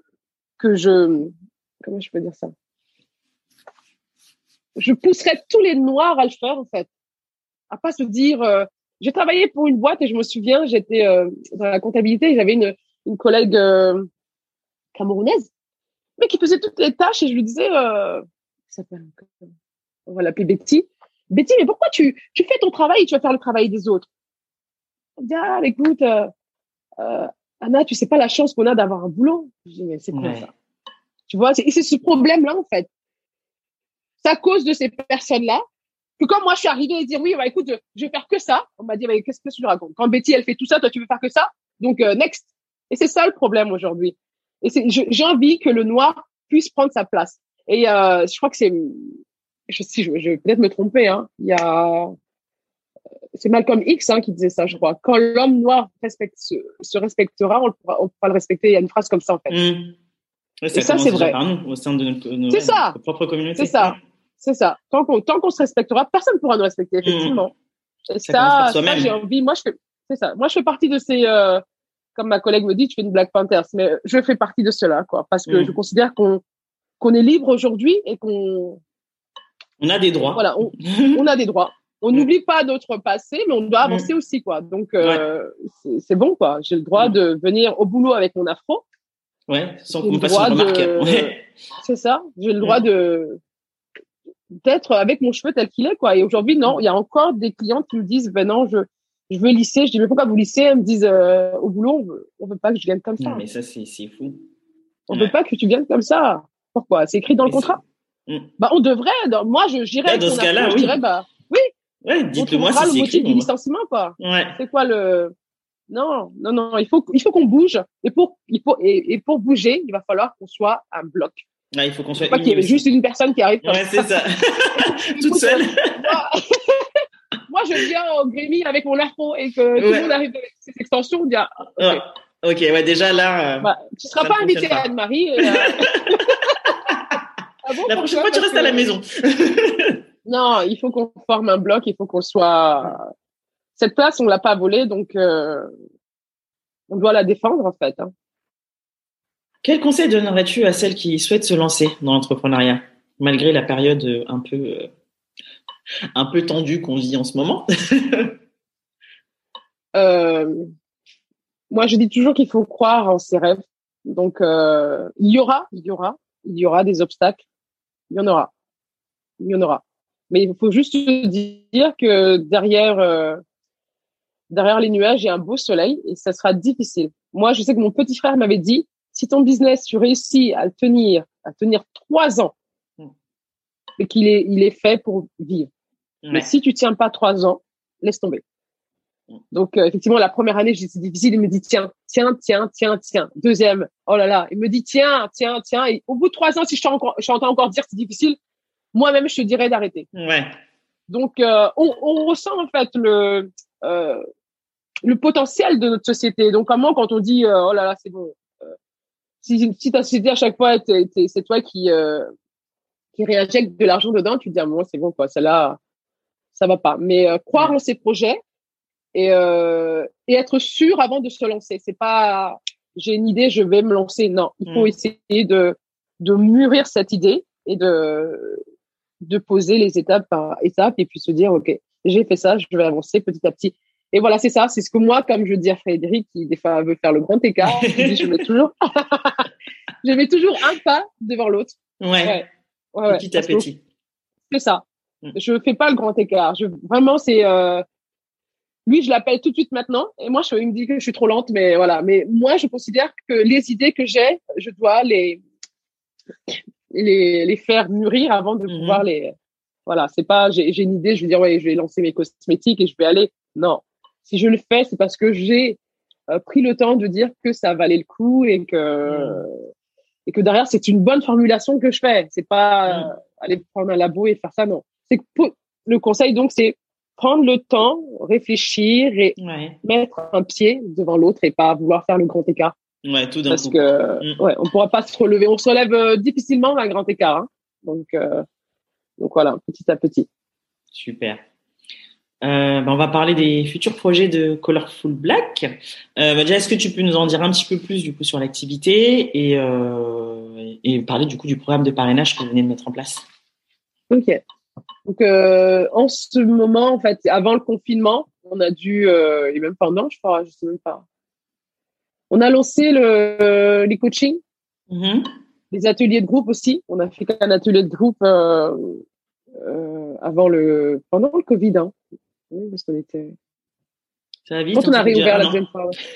que je comment je peux dire ça? Je pousserais tous les noirs à le faire en fait, à pas se dire. euh, j'ai travaillé pour une boîte et je me souviens, j'étais euh, dans la comptabilité, j'avais une une collègue euh, camerounaise, mais qui faisait toutes les tâches et je lui disais. Euh, on va l'appeler Betty. Betty, mais pourquoi tu, tu fais ton travail tu vas faire le travail des autres? Ah, écoute, Anna, tu sais pas la chance qu'on a d'avoir un boulot. Je dis, mais c'est quoi Ouais. ça? Tu vois, c'est ce problème-là, en fait. C'est à cause de ces personnes-là que quand moi, je suis arrivée et dire, oui, bah, écoute, je, je vais faire que ça, on m'a dit, mais qu'est-ce que tu racontes? Quand Betty, elle fait tout ça, toi, tu veux faire que ça? Donc, euh, next. Et c'est ça le problème aujourd'hui. Et c'est, j'ai envie que le noir puisse prendre sa place. Et euh, je crois que c'est, je, si je, je vais peut-être me tromper, hein. Il y a, c'est Malcolm X hein, qui disait ça, je crois. Quand l'homme noir respecte, se, se respectera, on, pourra, on pourra le respecter. Il y a une phrase comme ça en fait. Mmh. Ouais, ça, Et ça, c'est vrai. Nous, au sein de notre, nos- C'est ça. notre propre communauté. C'est ça. C'est ça. Tant qu'on se respectera, personne ne pourra nous respecter effectivement. Et Mmh. Ça ça, j'ai envie. Moi, je fais, c'est ça. Moi, je fais partie de ces, euh, comme ma collègue me dit, tu fais une Black Panthers, mais je fais partie de cela, quoi, parce que Mm. je considère qu'on qu'on est libre aujourd'hui et qu'on On a des droits. voilà, on, on a des droits. On Mm. n'oublie pas notre passé, mais on doit avancer aussi, quoi. Donc, euh, c'est- c'est bon, quoi. J'ai le droit Mm. de venir au boulot avec mon afro. Ouais, sans qu'on fasse une remarque. de- Ouais. C'est ça. J'ai le droit Mm. de d'être avec mon cheveu tel qu'il est, quoi. Et aujourd'hui, non, il y a encore des clientes qui me disent, ben non, je je veux lisser. Je dis, mais pourquoi vous lissez? Elles me disent, euh, au boulot, on veut, on veut pas que je vienne comme ça. Non, mais ça, c'est c'est fou. On Ouais. veut pas que tu viennes comme ça. Pourquoi? C'est écrit dans le contrat? Mm. Bah, on devrait. Moi, je avec dans ce cas-là, oui. dirais, bah, Ouais, dites-le moi si c'est motif écrit. du bon. licenciement, quoi. Ouais. C'est quoi le Non, non, non. Il faut, il faut qu'on bouge. Et pour, il faut, et, et pour bouger, il va falloir qu'on soit un bloc. Ouais, il faut qu'on soit Pas qu'il y ait juste une personne qui arrive. comme Ouais, c'est ça. Toute seule. Moi, je viens au Grémy avec mon afro et que tout le monde arrive avec ses extensions. Ah, ok. Ouais. Ok, ouais, déjà là. euh, Bah, tu seras Ça pas ne invité à. Anne-Marie. euh, ah bon, La prochaine fois, tu restes à la maison. Non, il faut qu'on forme un bloc. Il faut qu'on soit. Cette place, on l'a pas volée, donc euh, on doit la défendre en fait. hein. Quel conseil donnerais-tu à celles qui souhaitent se lancer dans l'entrepreneuriat, malgré la période euh, un peu, euh, un peu tendue qu'on vit en ce moment? Euh, moi, je dis toujours qu'il faut croire en ses rêves. Donc, euh, il y aura, il y aura, il y aura des obstacles. Il y en aura. Il y en aura. Mais il faut juste dire que derrière, euh, derrière les nuages, il y a un beau soleil et ça sera difficile. Moi, je sais que mon petit frère m'avait dit, si ton business, tu réussis à le tenir, à tenir trois ans, Mm. et qu'il est, il est fait pour vivre. Mais si tu tiens pas trois ans, laisse tomber. Donc, euh, effectivement, la première année, j'ai dit, c'est difficile. Il me dit, tiens, tiens, tiens, tiens, tiens. Deuxième, oh là là. Il me dit, tiens, tiens, tiens. Et au bout de trois ans, si je t'entends encore, je t'entends encore dire c'est difficile, moi-même, je te dirais d'arrêter. Ouais. Donc, euh, on, on ressent en fait le, euh, le potentiel de notre société. Donc, comment quand on dit, euh, oh là là, c'est bon. euh, si, si ta société à chaque fois, c'est toi qui, euh, qui réinjecte de l'argent dedans, tu te dis, ah, bon, c'est bon, quoi, ça là, ça va pas. Mais euh, croire en ses projets et, euh, et être sûr avant de se lancer. C'est pas, j'ai une idée, je vais me lancer. Non, il faut Mm. essayer de, de mûrir cette idée et de, de poser les étapes par étapes et puis se dire, OK, j'ai fait ça, je vais avancer petit à petit. Et voilà, c'est ça. C'est ce que moi, comme je dis à Frédéric, qui des fois veut faire le grand écart, je, dis, je mets toujours, je mets toujours un pas devant l'autre. Ouais. Ouais. Ouais, ouais. Petit à Parce petit. C'est ça. Mm. Je fais pas le grand écart. Je, vraiment, c'est, euh, lui, je l'appelle tout de suite maintenant. Et moi, je, il me dit que je suis trop lente, mais voilà. Mais moi, je considère que les idées que j'ai, je dois les, les, les faire mûrir avant de Mhm. pouvoir les, Voilà, c'est pas j'ai une idée, je vais dire ouais, je vais lancer mes cosmétiques et je vais aller. Non, si je le fais, c'est parce que j'ai euh, pris le temps de dire que ça valait le coup et que et que derrière c'est une bonne formulation que je fais. C'est pas euh, aller prendre un labo et faire ça. Non, c'est le conseil donc c'est prendre le temps, réfléchir et mettre un pied devant l'autre et pas vouloir faire le grand écart. Ouais, tout d'un Parce que, mm. ouais, on pourra pas se relever. On se relève euh, difficilement un grand écart. Hein. Donc, euh, donc voilà, petit à petit. Super. Euh, ben on va parler des futurs projets de Colorful Black. Euh, bah, déjà, est-ce que tu peux nous en dire un petit peu plus du coup sur l'activité et, euh, et parler du coup du programme de parrainage que vous venez de mettre en place? Ok. Donc euh, en ce moment, en fait, avant le confinement, on a dû et même pendant, je crois, je sais même pas. On a lancé le, les coachings, mm-hmm. les ateliers de groupe aussi. On a fait un atelier de groupe avant le pendant le Covid. Hein. Oui, parce qu'on était. Ça va vite, Quand on a réouvert la deuxième fois.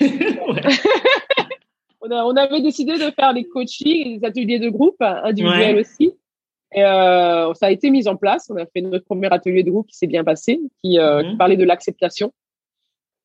on, a, on avait décidé de faire les coachings, les ateliers de groupe individuels aussi. Et euh, ça a été mis en place. On a fait notre premier atelier de groupe qui s'est bien passé, qui, euh, qui mhm. parlait de l'acceptation.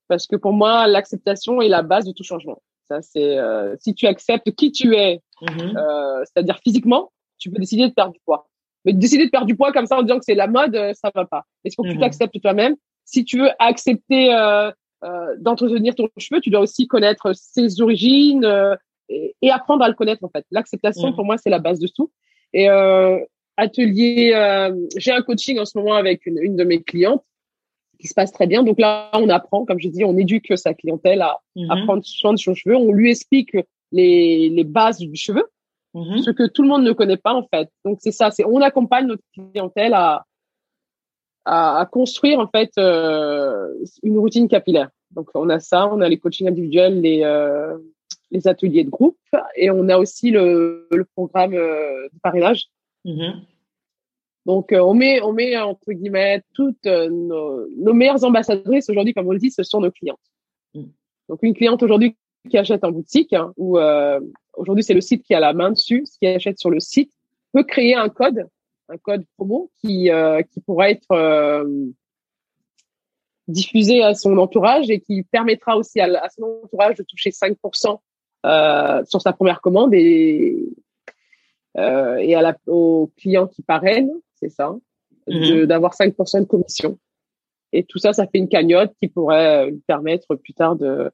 Parce que pour moi, l'acceptation est la base de tout changement. Ça, c'est euh, si tu acceptes qui tu es, mhm. euh, c'est-à-dire physiquement, tu peux décider de perdre du poids. Mais décider de perdre du poids comme ça en disant que c'est la mode, euh, ça va pas. Il faut que tu mhm. t'acceptes toi-même si tu veux accepter euh, euh, d'entretenir ton cheveu, tu dois aussi connaître ses origines euh, et, et, apprendre à le connaître en fait. L'acceptation mm. pour moi c'est la base de tout. Et euh, atelier, euh, j'ai un coaching en ce moment avec une, une, de mes clientes qui se passe très bien. Donc là on apprend, comme je dis, on éduque sa clientèle à, à prendre soin de son cheveu. On lui explique les, les bases du cheveu. Mm-hmm. Ce que tout le monde ne connaît pas en fait. Donc c'est ça, c'est on accompagne notre clientèle à, à, à construire en fait euh, une routine capillaire. Donc on a ça, on a les coachings individuels, les euh, les ateliers de groupe et on a aussi le, le programme euh, de parrainage. Mm-hmm. Donc euh, on met on met entre guillemets toutes euh, nos, nos meilleures ambassadrices aujourd'hui, comme on le dit, ce sont nos clientes. Mm. Donc une cliente aujourd'hui qui achète en boutique hein, ou aujourd'hui c'est le site qui a la main dessus, ce qui achète sur le site peut créer un code un code promo qui, euh, qui pourra être euh, diffusé à son entourage et qui permettra aussi à, son entourage de toucher 5% euh, sur sa première commande et, euh, et à la, au client qui parraine, c'est ça, mhm. d'avoir 5% de commission. Et tout ça, ça fait une cagnotte qui pourrait lui permettre plus tard de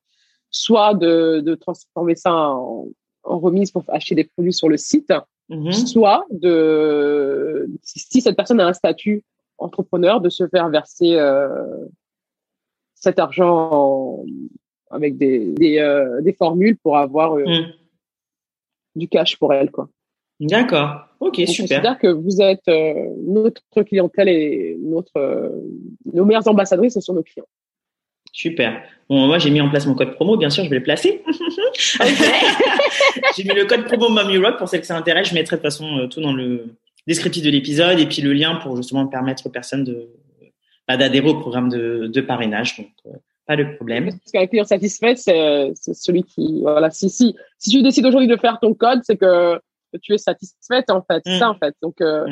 soit de, de transformer ça en, en remise pour acheter des produits sur le site, Mhm. soit de si cette personne a un statut entrepreneur de se faire verser euh, cet argent avec des des, euh, des, formules pour avoir euh, mhm. du cash pour elle quoi. D'accord. Ok, super. super. considère que vous êtes euh, notre clientèle et notre nos meilleures ambassadrices, ce sont nos clients. Super. Bon, moi, j'ai mis en place mon code promo. Bien sûr, je vais le placer. j'ai mis le code promo Mommy Rock pour celles que ça intéresse. Je mettrai de toute façon euh, tout dans le descriptif de l'épisode et puis le lien pour justement permettre aux personnes de bah, d'adhérer au programme de, de parrainage. Donc, euh, pas de problème. Parce qu'un client satisfait, c'est celui qui, voilà, si, si, si tu décides aujourd'hui de faire ton code, c'est que, tu es satisfaite, en fait. Mmh. ça, en fait. Donc, euh,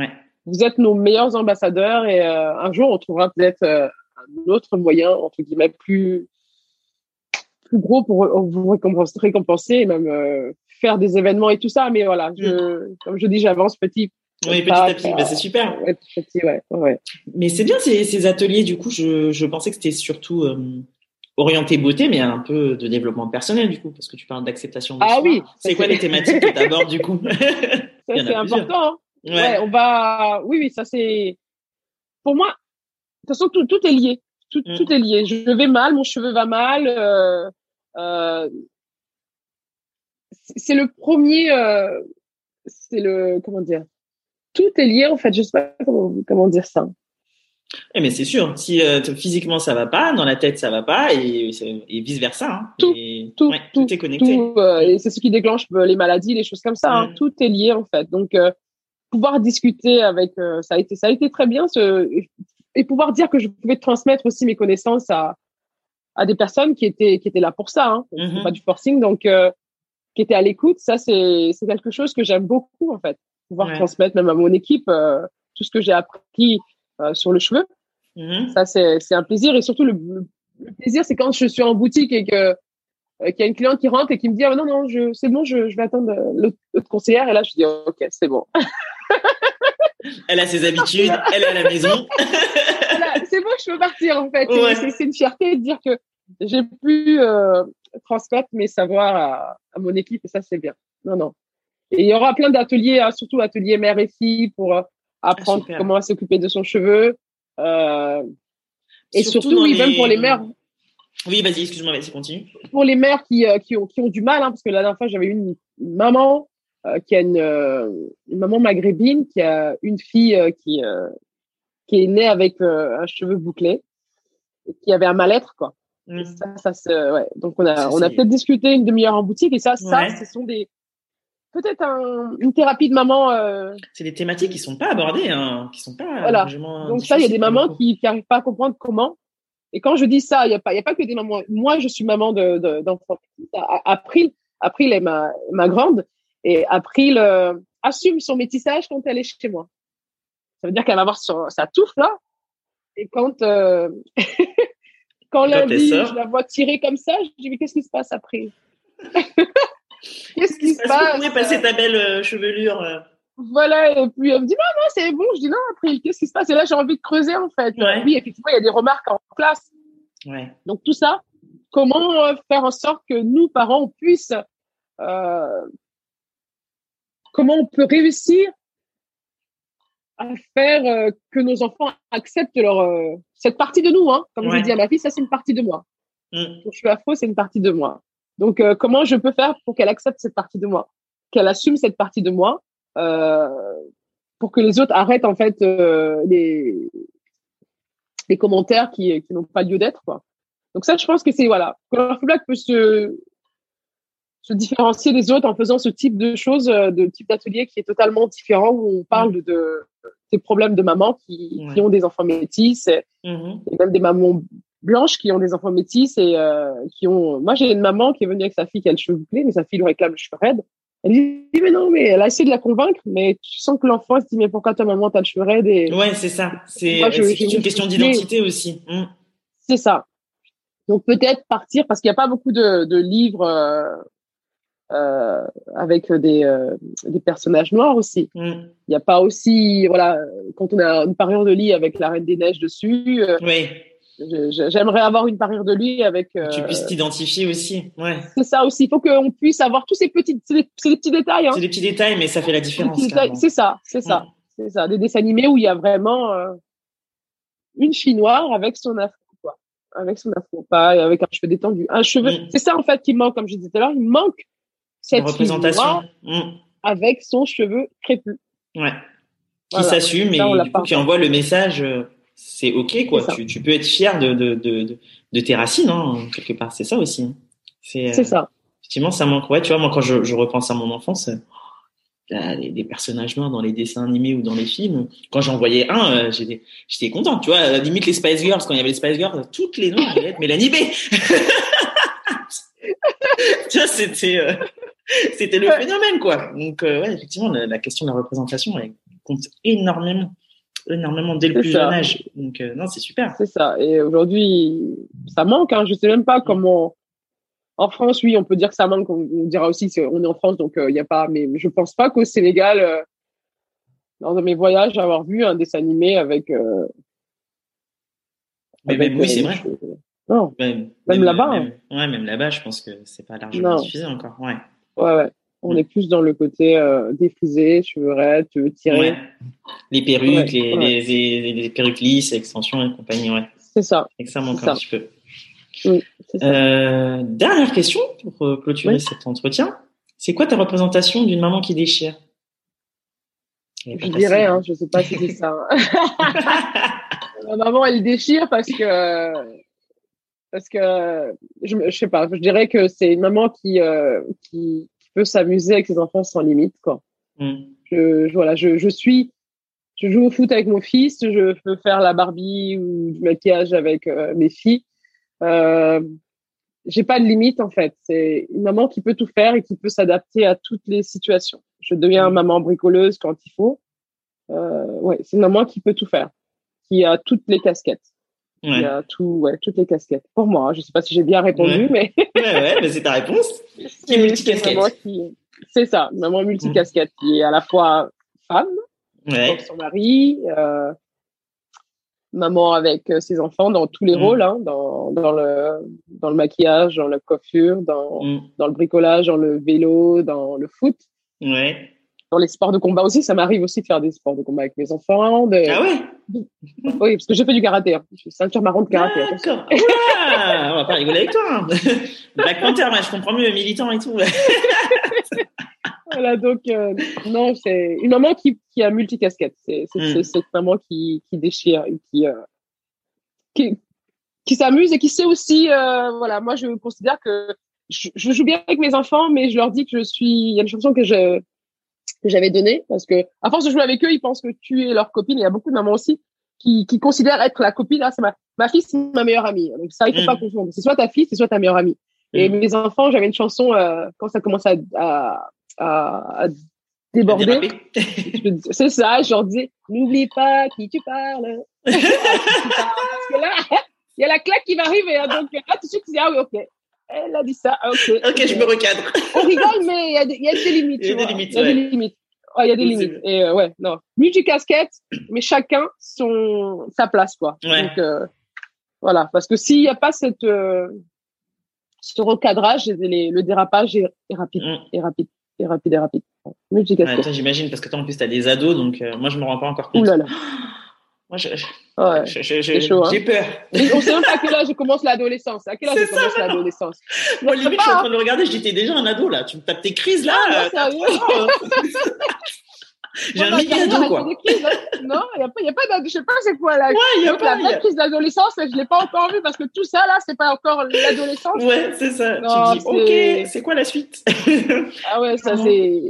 vous êtes nos meilleurs ambassadeurs et un jour, on trouvera peut-être un autre moyen, entre guillemets, plus, plus gros pour vous récompenser, récompenser et même euh, faire des événements et tout ça. Mais voilà, je, mm. comme je dis, j'avance petit. Oui, petit à petit, bah, c'est super. petit, ouais, ouais. Mais c'est bien ces, ces, ateliers. Du coup, je, je pensais que c'était surtout euh, orienté beauté, mais un peu de développement personnel du coup, parce que tu parles d'acceptation. Ah oui. C'est quoi les thématiques que du coup Ça c'est important. Hein. Ouais. ouais. on va. Oui, oui, ça c'est. Pour moi, de toute façon, tout, tout est lié. Tout, mm. tout est lié. Je vais mal, mon cheveu va mal. Euh, euh, c'est le premier. Euh, c'est le comment dire. Tout est lié en fait. Je sais pas comment, comment dire ça. Eh mais c'est sûr, si euh, physiquement ça va pas, dans la tête ça va pas, et, et vice versa. Hein. Tout, et, tout, ouais, tout, tout, est connecté. Euh, et c'est ce qui déclenche les maladies, les choses comme ça. Hein. Mm. Tout est lié en fait. Donc pouvoir discuter avec, ça a été, ça a été très bien. Ce, et pouvoir dire que je pouvais transmettre aussi mes connaissances à, à des personnes qui étaient, qui étaient là pour ça, hein. Mm-hmm. pas du forcing, donc euh, qui étaient à l'écoute. Ça, c'est, c'est quelque chose que j'aime beaucoup en fait, pouvoir transmettre même à mon équipe euh, tout ce que j'ai appris sur le cheveu. Mhm. Ça, c'est c'est un plaisir. Et surtout, le, le plaisir, c'est quand je suis en boutique et que euh, qu'il y a une cliente qui rentre et qui me dit ah, non non je c'est bon je, je vais attendre euh, l'autre conseillère et là je dis ok c'est bon Elle a ses habitudes, elle est à la maison. C'est bon je peux partir en fait Ouais. c'est une fierté de dire que j'ai pu euh, transmettre mes savoirs à, à mon équipe et ça c'est bien non non et il y aura plein d'ateliers hein, surtout ateliers mère et fille pour euh, apprendre comment s'occuper de son cheveu euh, et surtout, oui, même pour les mères Oui, vas-y, excuse-moi, vas-y, continue. pour les mères qui, euh, qui, ont, qui ont du mal, hein, parce que la dernière fois, j'avais une, une maman euh, qui a une, une maman maghrébine qui a une fille qui, qui est née avec un cheveu bouclé, et qui avait un mal-être, quoi. Mm. Ça, ça ouais. Donc, on a, Ça, on a peut-être discuté une demi-heure en boutique, et ça, ça, Ouais. ce sont des, peut-être un, une thérapie de maman, euh, C'est des thématiques qui sont pas abordées, hein, qui sont pas Voilà. Donc ça, il y a des mamans qui n'arrivent pas à comprendre comment. Et quand je dis ça, il n'y a pas, il y a pas que des mamans. Moi, je suis maman de, de, d'enfants. April, April est ma, ma grande et April euh, assume son métissage quand elle est chez moi. Ça veut dire qu'elle va avoir son, sa touffe là. Et quand euh, quand lundi, je la vois tirer comme ça, je dis mais qu'est-ce qui se passe April? Qu'est-ce qui se passe tu pourrais passer ta belle euh, chevelure euh, voilà, et puis elle me dit non, non, c'est bon. Je dis non, après, qu'est-ce qui se passe? Et là, j'ai envie de creuser en fait. Ouais. Oui, effectivement, il y a des remarques en classe. Ouais. Donc tout ça, comment euh, faire en sorte que nous, parents, on puisse, euh, comment on peut réussir à faire euh, que nos enfants acceptent leur euh, cette partie de nous, hein? Comme Ouais. je dis à ma fille, ça c'est une partie de moi. Mm. Quand je suis afro, c'est une partie de moi. Donc euh, comment je peux faire pour qu'elle accepte cette partie de moi, qu'elle assume cette partie de moi, euh, pour que les autres arrêtent en fait euh, les les commentaires qui qui n'ont pas lieu d'être quoi. Donc ça, je pense que c'est voilà, Colorful Black peut se se différencier des autres en faisant ce type de choses, euh, de type d'atelier qui est totalement différent où on parle de, de des problèmes de mamans qui, Ouais. qui ont des enfants métis et, Mhm. et même des mamans blanches qui ont des enfants métis et euh, qui ont. Moi, j'ai une maman qui est venue avec sa fille qui a le cheveu bouclé, mais sa fille lui réclame le cheveu raide. Elle dit mais non, mais elle a essayé de la convaincre, mais tu sens que l'enfant se dit mais pourquoi ta maman t'as le cheveu raide et Ouais, c'est ça. C'est une question d'identité aussi. Mm. c'est ça. Donc peut-être partir parce qu'il n'y a pas beaucoup de, de livres euh, euh, avec des, euh, des personnages noirs aussi. Mm. Il n'y a pas aussi voilà quand on a une parure de lit avec la Reine des Neiges dessus. euh, Oui, J'aimerais avoir une parure de lit avec. euh, tu puisses t'identifier aussi. Ouais. c'est ça aussi. Il faut qu'on puisse avoir tous ces petits, c'est des, petits détails. Hein. C'est des petits détails, mais ça fait la différence. C'est ça, c'est ça, c'est ça. Des dessins animés où il y a vraiment euh, une noire avec son afro, quoi. Avec son afro, pas avec un cheveu détendu. Un cheveu. Mm. C'est ça en fait qui manque, comme je disais tout à l'heure. Il manque cette fille représentation. Mm. avec son cheveu crépus. Ouais. Qui Voilà. s'assume et Ça, du coup, qui envoie le message. euh, C'est ok quoi. Tu, tu peux être fier de de, de, de, tes racines hein, quelque part. C'est ça aussi. hein. C'est C'est euh, ça. effectivement ça manque. Ouais, tu vois moi quand je, je repense à mon enfance, euh, là, les, des personnages noirs dans les dessins animés ou dans les films. Quand j'en voyais un, euh, j'étais j'étais content. Tu vois, euh, limite les Spice Girls quand il y avait les Spice Girls, toutes les noirs allaient être Mélanie B. tu vois, c'était euh, c'était le phénomène quoi. Donc euh, ouais, effectivement la, la question de la représentation elle compte énormément énormément dès le plus ça. jeune âge. Donc euh, non, c'est super. C'est ça. Et aujourd'hui, ça manque. Hein. Je sais même pas comment. En France, oui, on peut dire que ça manque. On, on dira aussi qu'on est en France, donc il n'y a pas. Mais je pense pas qu'au Sénégal, euh, de mes voyages, avoir vu un dessin animé avec. Euh, Mais avec, même oui, euh, c'est vrai. Non, Même, Même là-bas, hein. Ouais, même là-bas, je pense que c'est pas largement Non. suffisant encore. Ouais. ouais, ouais. On Mm. est plus dans le côté euh, défrisé, cheveux raides, cheveux tirés. Ouais. Les perruques, Ouais, les, ouais. Les, les, les perruques lisses, extensions et compagnie, ouais. C'est ça. Et que ça manque C'est un ça. petit peu. Ça. Euh, dernière question pour euh, clôturer Oui. cet entretien. C'est quoi ta représentation d'une maman qui déchire? Je dirais, hein, je sais pas si c'est ça. Ma maman, elle déchire parce que parce que je, je sais pas. Je dirais que c'est une maman qui euh, qui, peut s'amuser avec ses enfants sans limite, quoi. Mm. Je, je- voilà, je, je suis, je joue au foot avec mon fils, je peux faire la Barbie ou du maquillage avec euh, mes filles. Euh, j'ai pas de limite en fait. C'est une maman qui peut tout faire et qui peut s'adapter à toutes les situations. Je deviens Mm. maman bricoleuse quand il faut. Euh, ouais, c'est une maman qui peut tout faire. qui a toutes les casquettes. Il y a tout, ouais, toutes les casquettes. Pour moi, je sais pas si j'ai bien répondu, mais. ouais, ouais, mais c'est ta réponse. Qui est multicasquette. C'est ça, maman multicasquette, qui est à la fois femme, ouais. son mari, euh, maman avec euh, ses enfants dans tous les mm. rôles, hein, dans, dans, le, dans le maquillage, dans la coiffure, dans, mm. dans le bricolage, dans le vélo, dans le foot. Ouais dans les sports de combat aussi, ça m'arrive aussi de faire des sports de combat avec mes enfants. De... Ah ouais? Oui, parce que j'ai fait du karaté. Hein. Je suis ceinture marron de karaté. D'accord. On va pas rigoler avec toi. Hein. Black Panther, mais je comprends mieux, militant et tout. voilà, donc euh, non, c'est une maman qui, qui a multicasquette. C'est mm. cette maman qui, qui déchire et qui, euh, qui, qui s'amuse et qui sait aussi, euh, voilà, moi je considère que je, je, joue bien avec mes enfants, mais je leur dis que je suis, il y a une chanson que je que j'avais donné parce que à force de jouer avec eux, ils pensent que tu es leur copine. Il y a beaucoup de mamans aussi qui, qui considèrent être la copine. Ah, c'est ma, ma fille, c'est ma meilleure amie. Donc ça, il faut mm. pas confondre. C'est soit ta fille, c'est soit ta meilleure amie. Et mm. mes enfants, j'avais une chanson euh, quand ça commence à, à, à, déborder. c'est ça, je leur disais, n'oublie pas qui tu parles. Parce que là, il y a la claque qui va arriver. Hein, donc là, tout de suite, tu dis, ah oui, ok elle a dit ça. Ah, ok. Ok, je me recadre. On rigole, mais il y, a des, y a des limites. Il y a des limites. Il y a des limites. il y a des limites. Et euh, ouais, non. Multi-casquette, mais chacun son sa place, quoi. Donc euh, voilà, parce que s'il n'y a pas cette euh, ce recadrage, les, le dérapage est, est rapide, mm. est rapide, est rapide, est rapide. Multi-casquette. Ouais, J'imagine parce que toi en plus t'as des ados, donc euh, moi je me rends pas encore compte. Ouh là là. Moi, j'ai ouais, hein. peur. on sait même pas à quel âge je commence l'adolescence. À quel âge je commence l'adolescence Moi, limite, je suis en train de le regarder, j'étais déjà un ado, là. Tu me tapes tes crises, là. Ah, non, euh, J'ai un mini ado, quoi. Hein. Non, il n'y a pas, y a pas Je sais pas c'est quoi, là. Ouais, il y a pas. La vraie crise d'adolescence, je l'ai pas encore vu parce que tout ça, là, c'est pas encore l'adolescence. Ouais, c'est ça. Non, tu dis, OK, c'est quoi la suite? ah ouais, ça, c'est.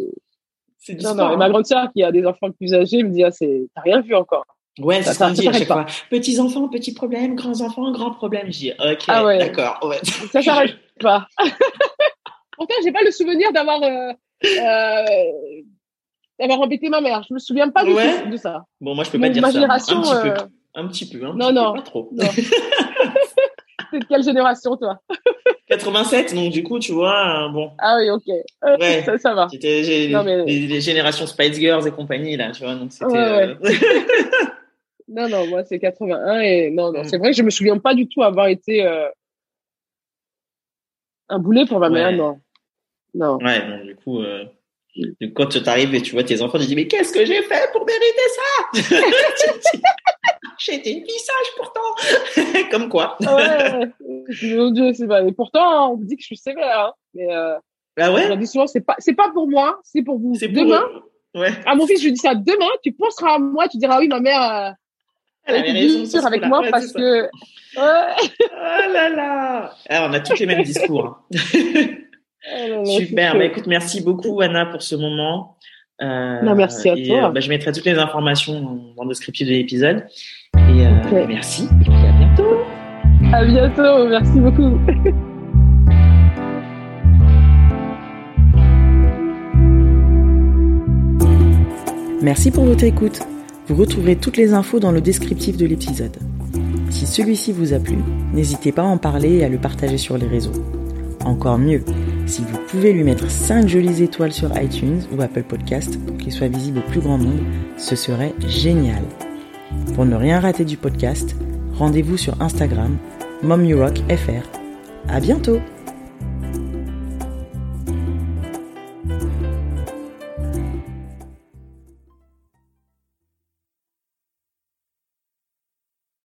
Non, non, et ma grande sœur qui a des enfants plus âgés me dit, ah, c'est, t'as rien vu encore. Ouais, c'est ce qu'on dit à chaque fois. Petits enfants, petits problèmes, grands enfants, grands problèmes. Je dis, ok, ah ouais. d'accord. Ouais. Ça s'arrête pas. Pourtant, j'ai pas le souvenir d'avoir euh, euh, d'avoir embêté ma mère. Je me souviens pas du tout de ça. Bon, moi, je peux pas dire ça. Un petit peu. Euh, un petit peu. Un non, non. Peu, pas trop. C'est de quelle génération, toi? 87, donc du coup, tu vois, bon. Ah oui, ok. Ouais. ça, ça va. C'était les, les, générations Spice Girls et compagnie, là, tu vois, donc c'était... Non, non, moi c'est 81 et non, non, mm. c'est vrai que je me souviens pas du tout avoir été euh, un boulet pour ma mère, non. Non. Ouais, donc du coup, euh, quand tu arrives et tu vois tes enfants, tu te dis mais qu'est-ce que j'ai fait pour mériter ça? J'ai été une fille sage pourtant, comme quoi. ouais, mon Dieu, c'est pas. Et pourtant, on me dit que je suis sévère, hein. mais euh, ah ouais. On dit souvent c'est pas, c'est pas pour moi, c'est pour vous. C'est demain. Ouais. À mon fils, je lui dis ça demain. Tu penseras à moi, tu diras oui, ma mère euh, elle avait raison avec moi parce que. Ouais. oh là là Alors, ah, On a tous les mêmes discours. Hein. Oh Super. Bah, écoute, merci beaucoup Anna pour ce moment. Euh, non, merci à toi. Euh, bah, je mettrai toutes les informations dans le descriptif de l'épisode. Et, euh, merci. Et puis à bientôt. À bientôt. Merci beaucoup. Merci pour votre écoute. Vous retrouverez toutes les infos dans le descriptif de l'épisode. Si celui-ci vous a plu, n'hésitez pas à en parler et à le partager sur les réseaux. Encore mieux, si vous pouvez lui mettre 5 jolies étoiles sur iTunes ou Apple Podcast pour qu'il soit visible au plus grand nombre, ce serait génial. Pour ne rien rater du podcast, rendez-vous sur Instagram, MomUrockFR. À bientôt!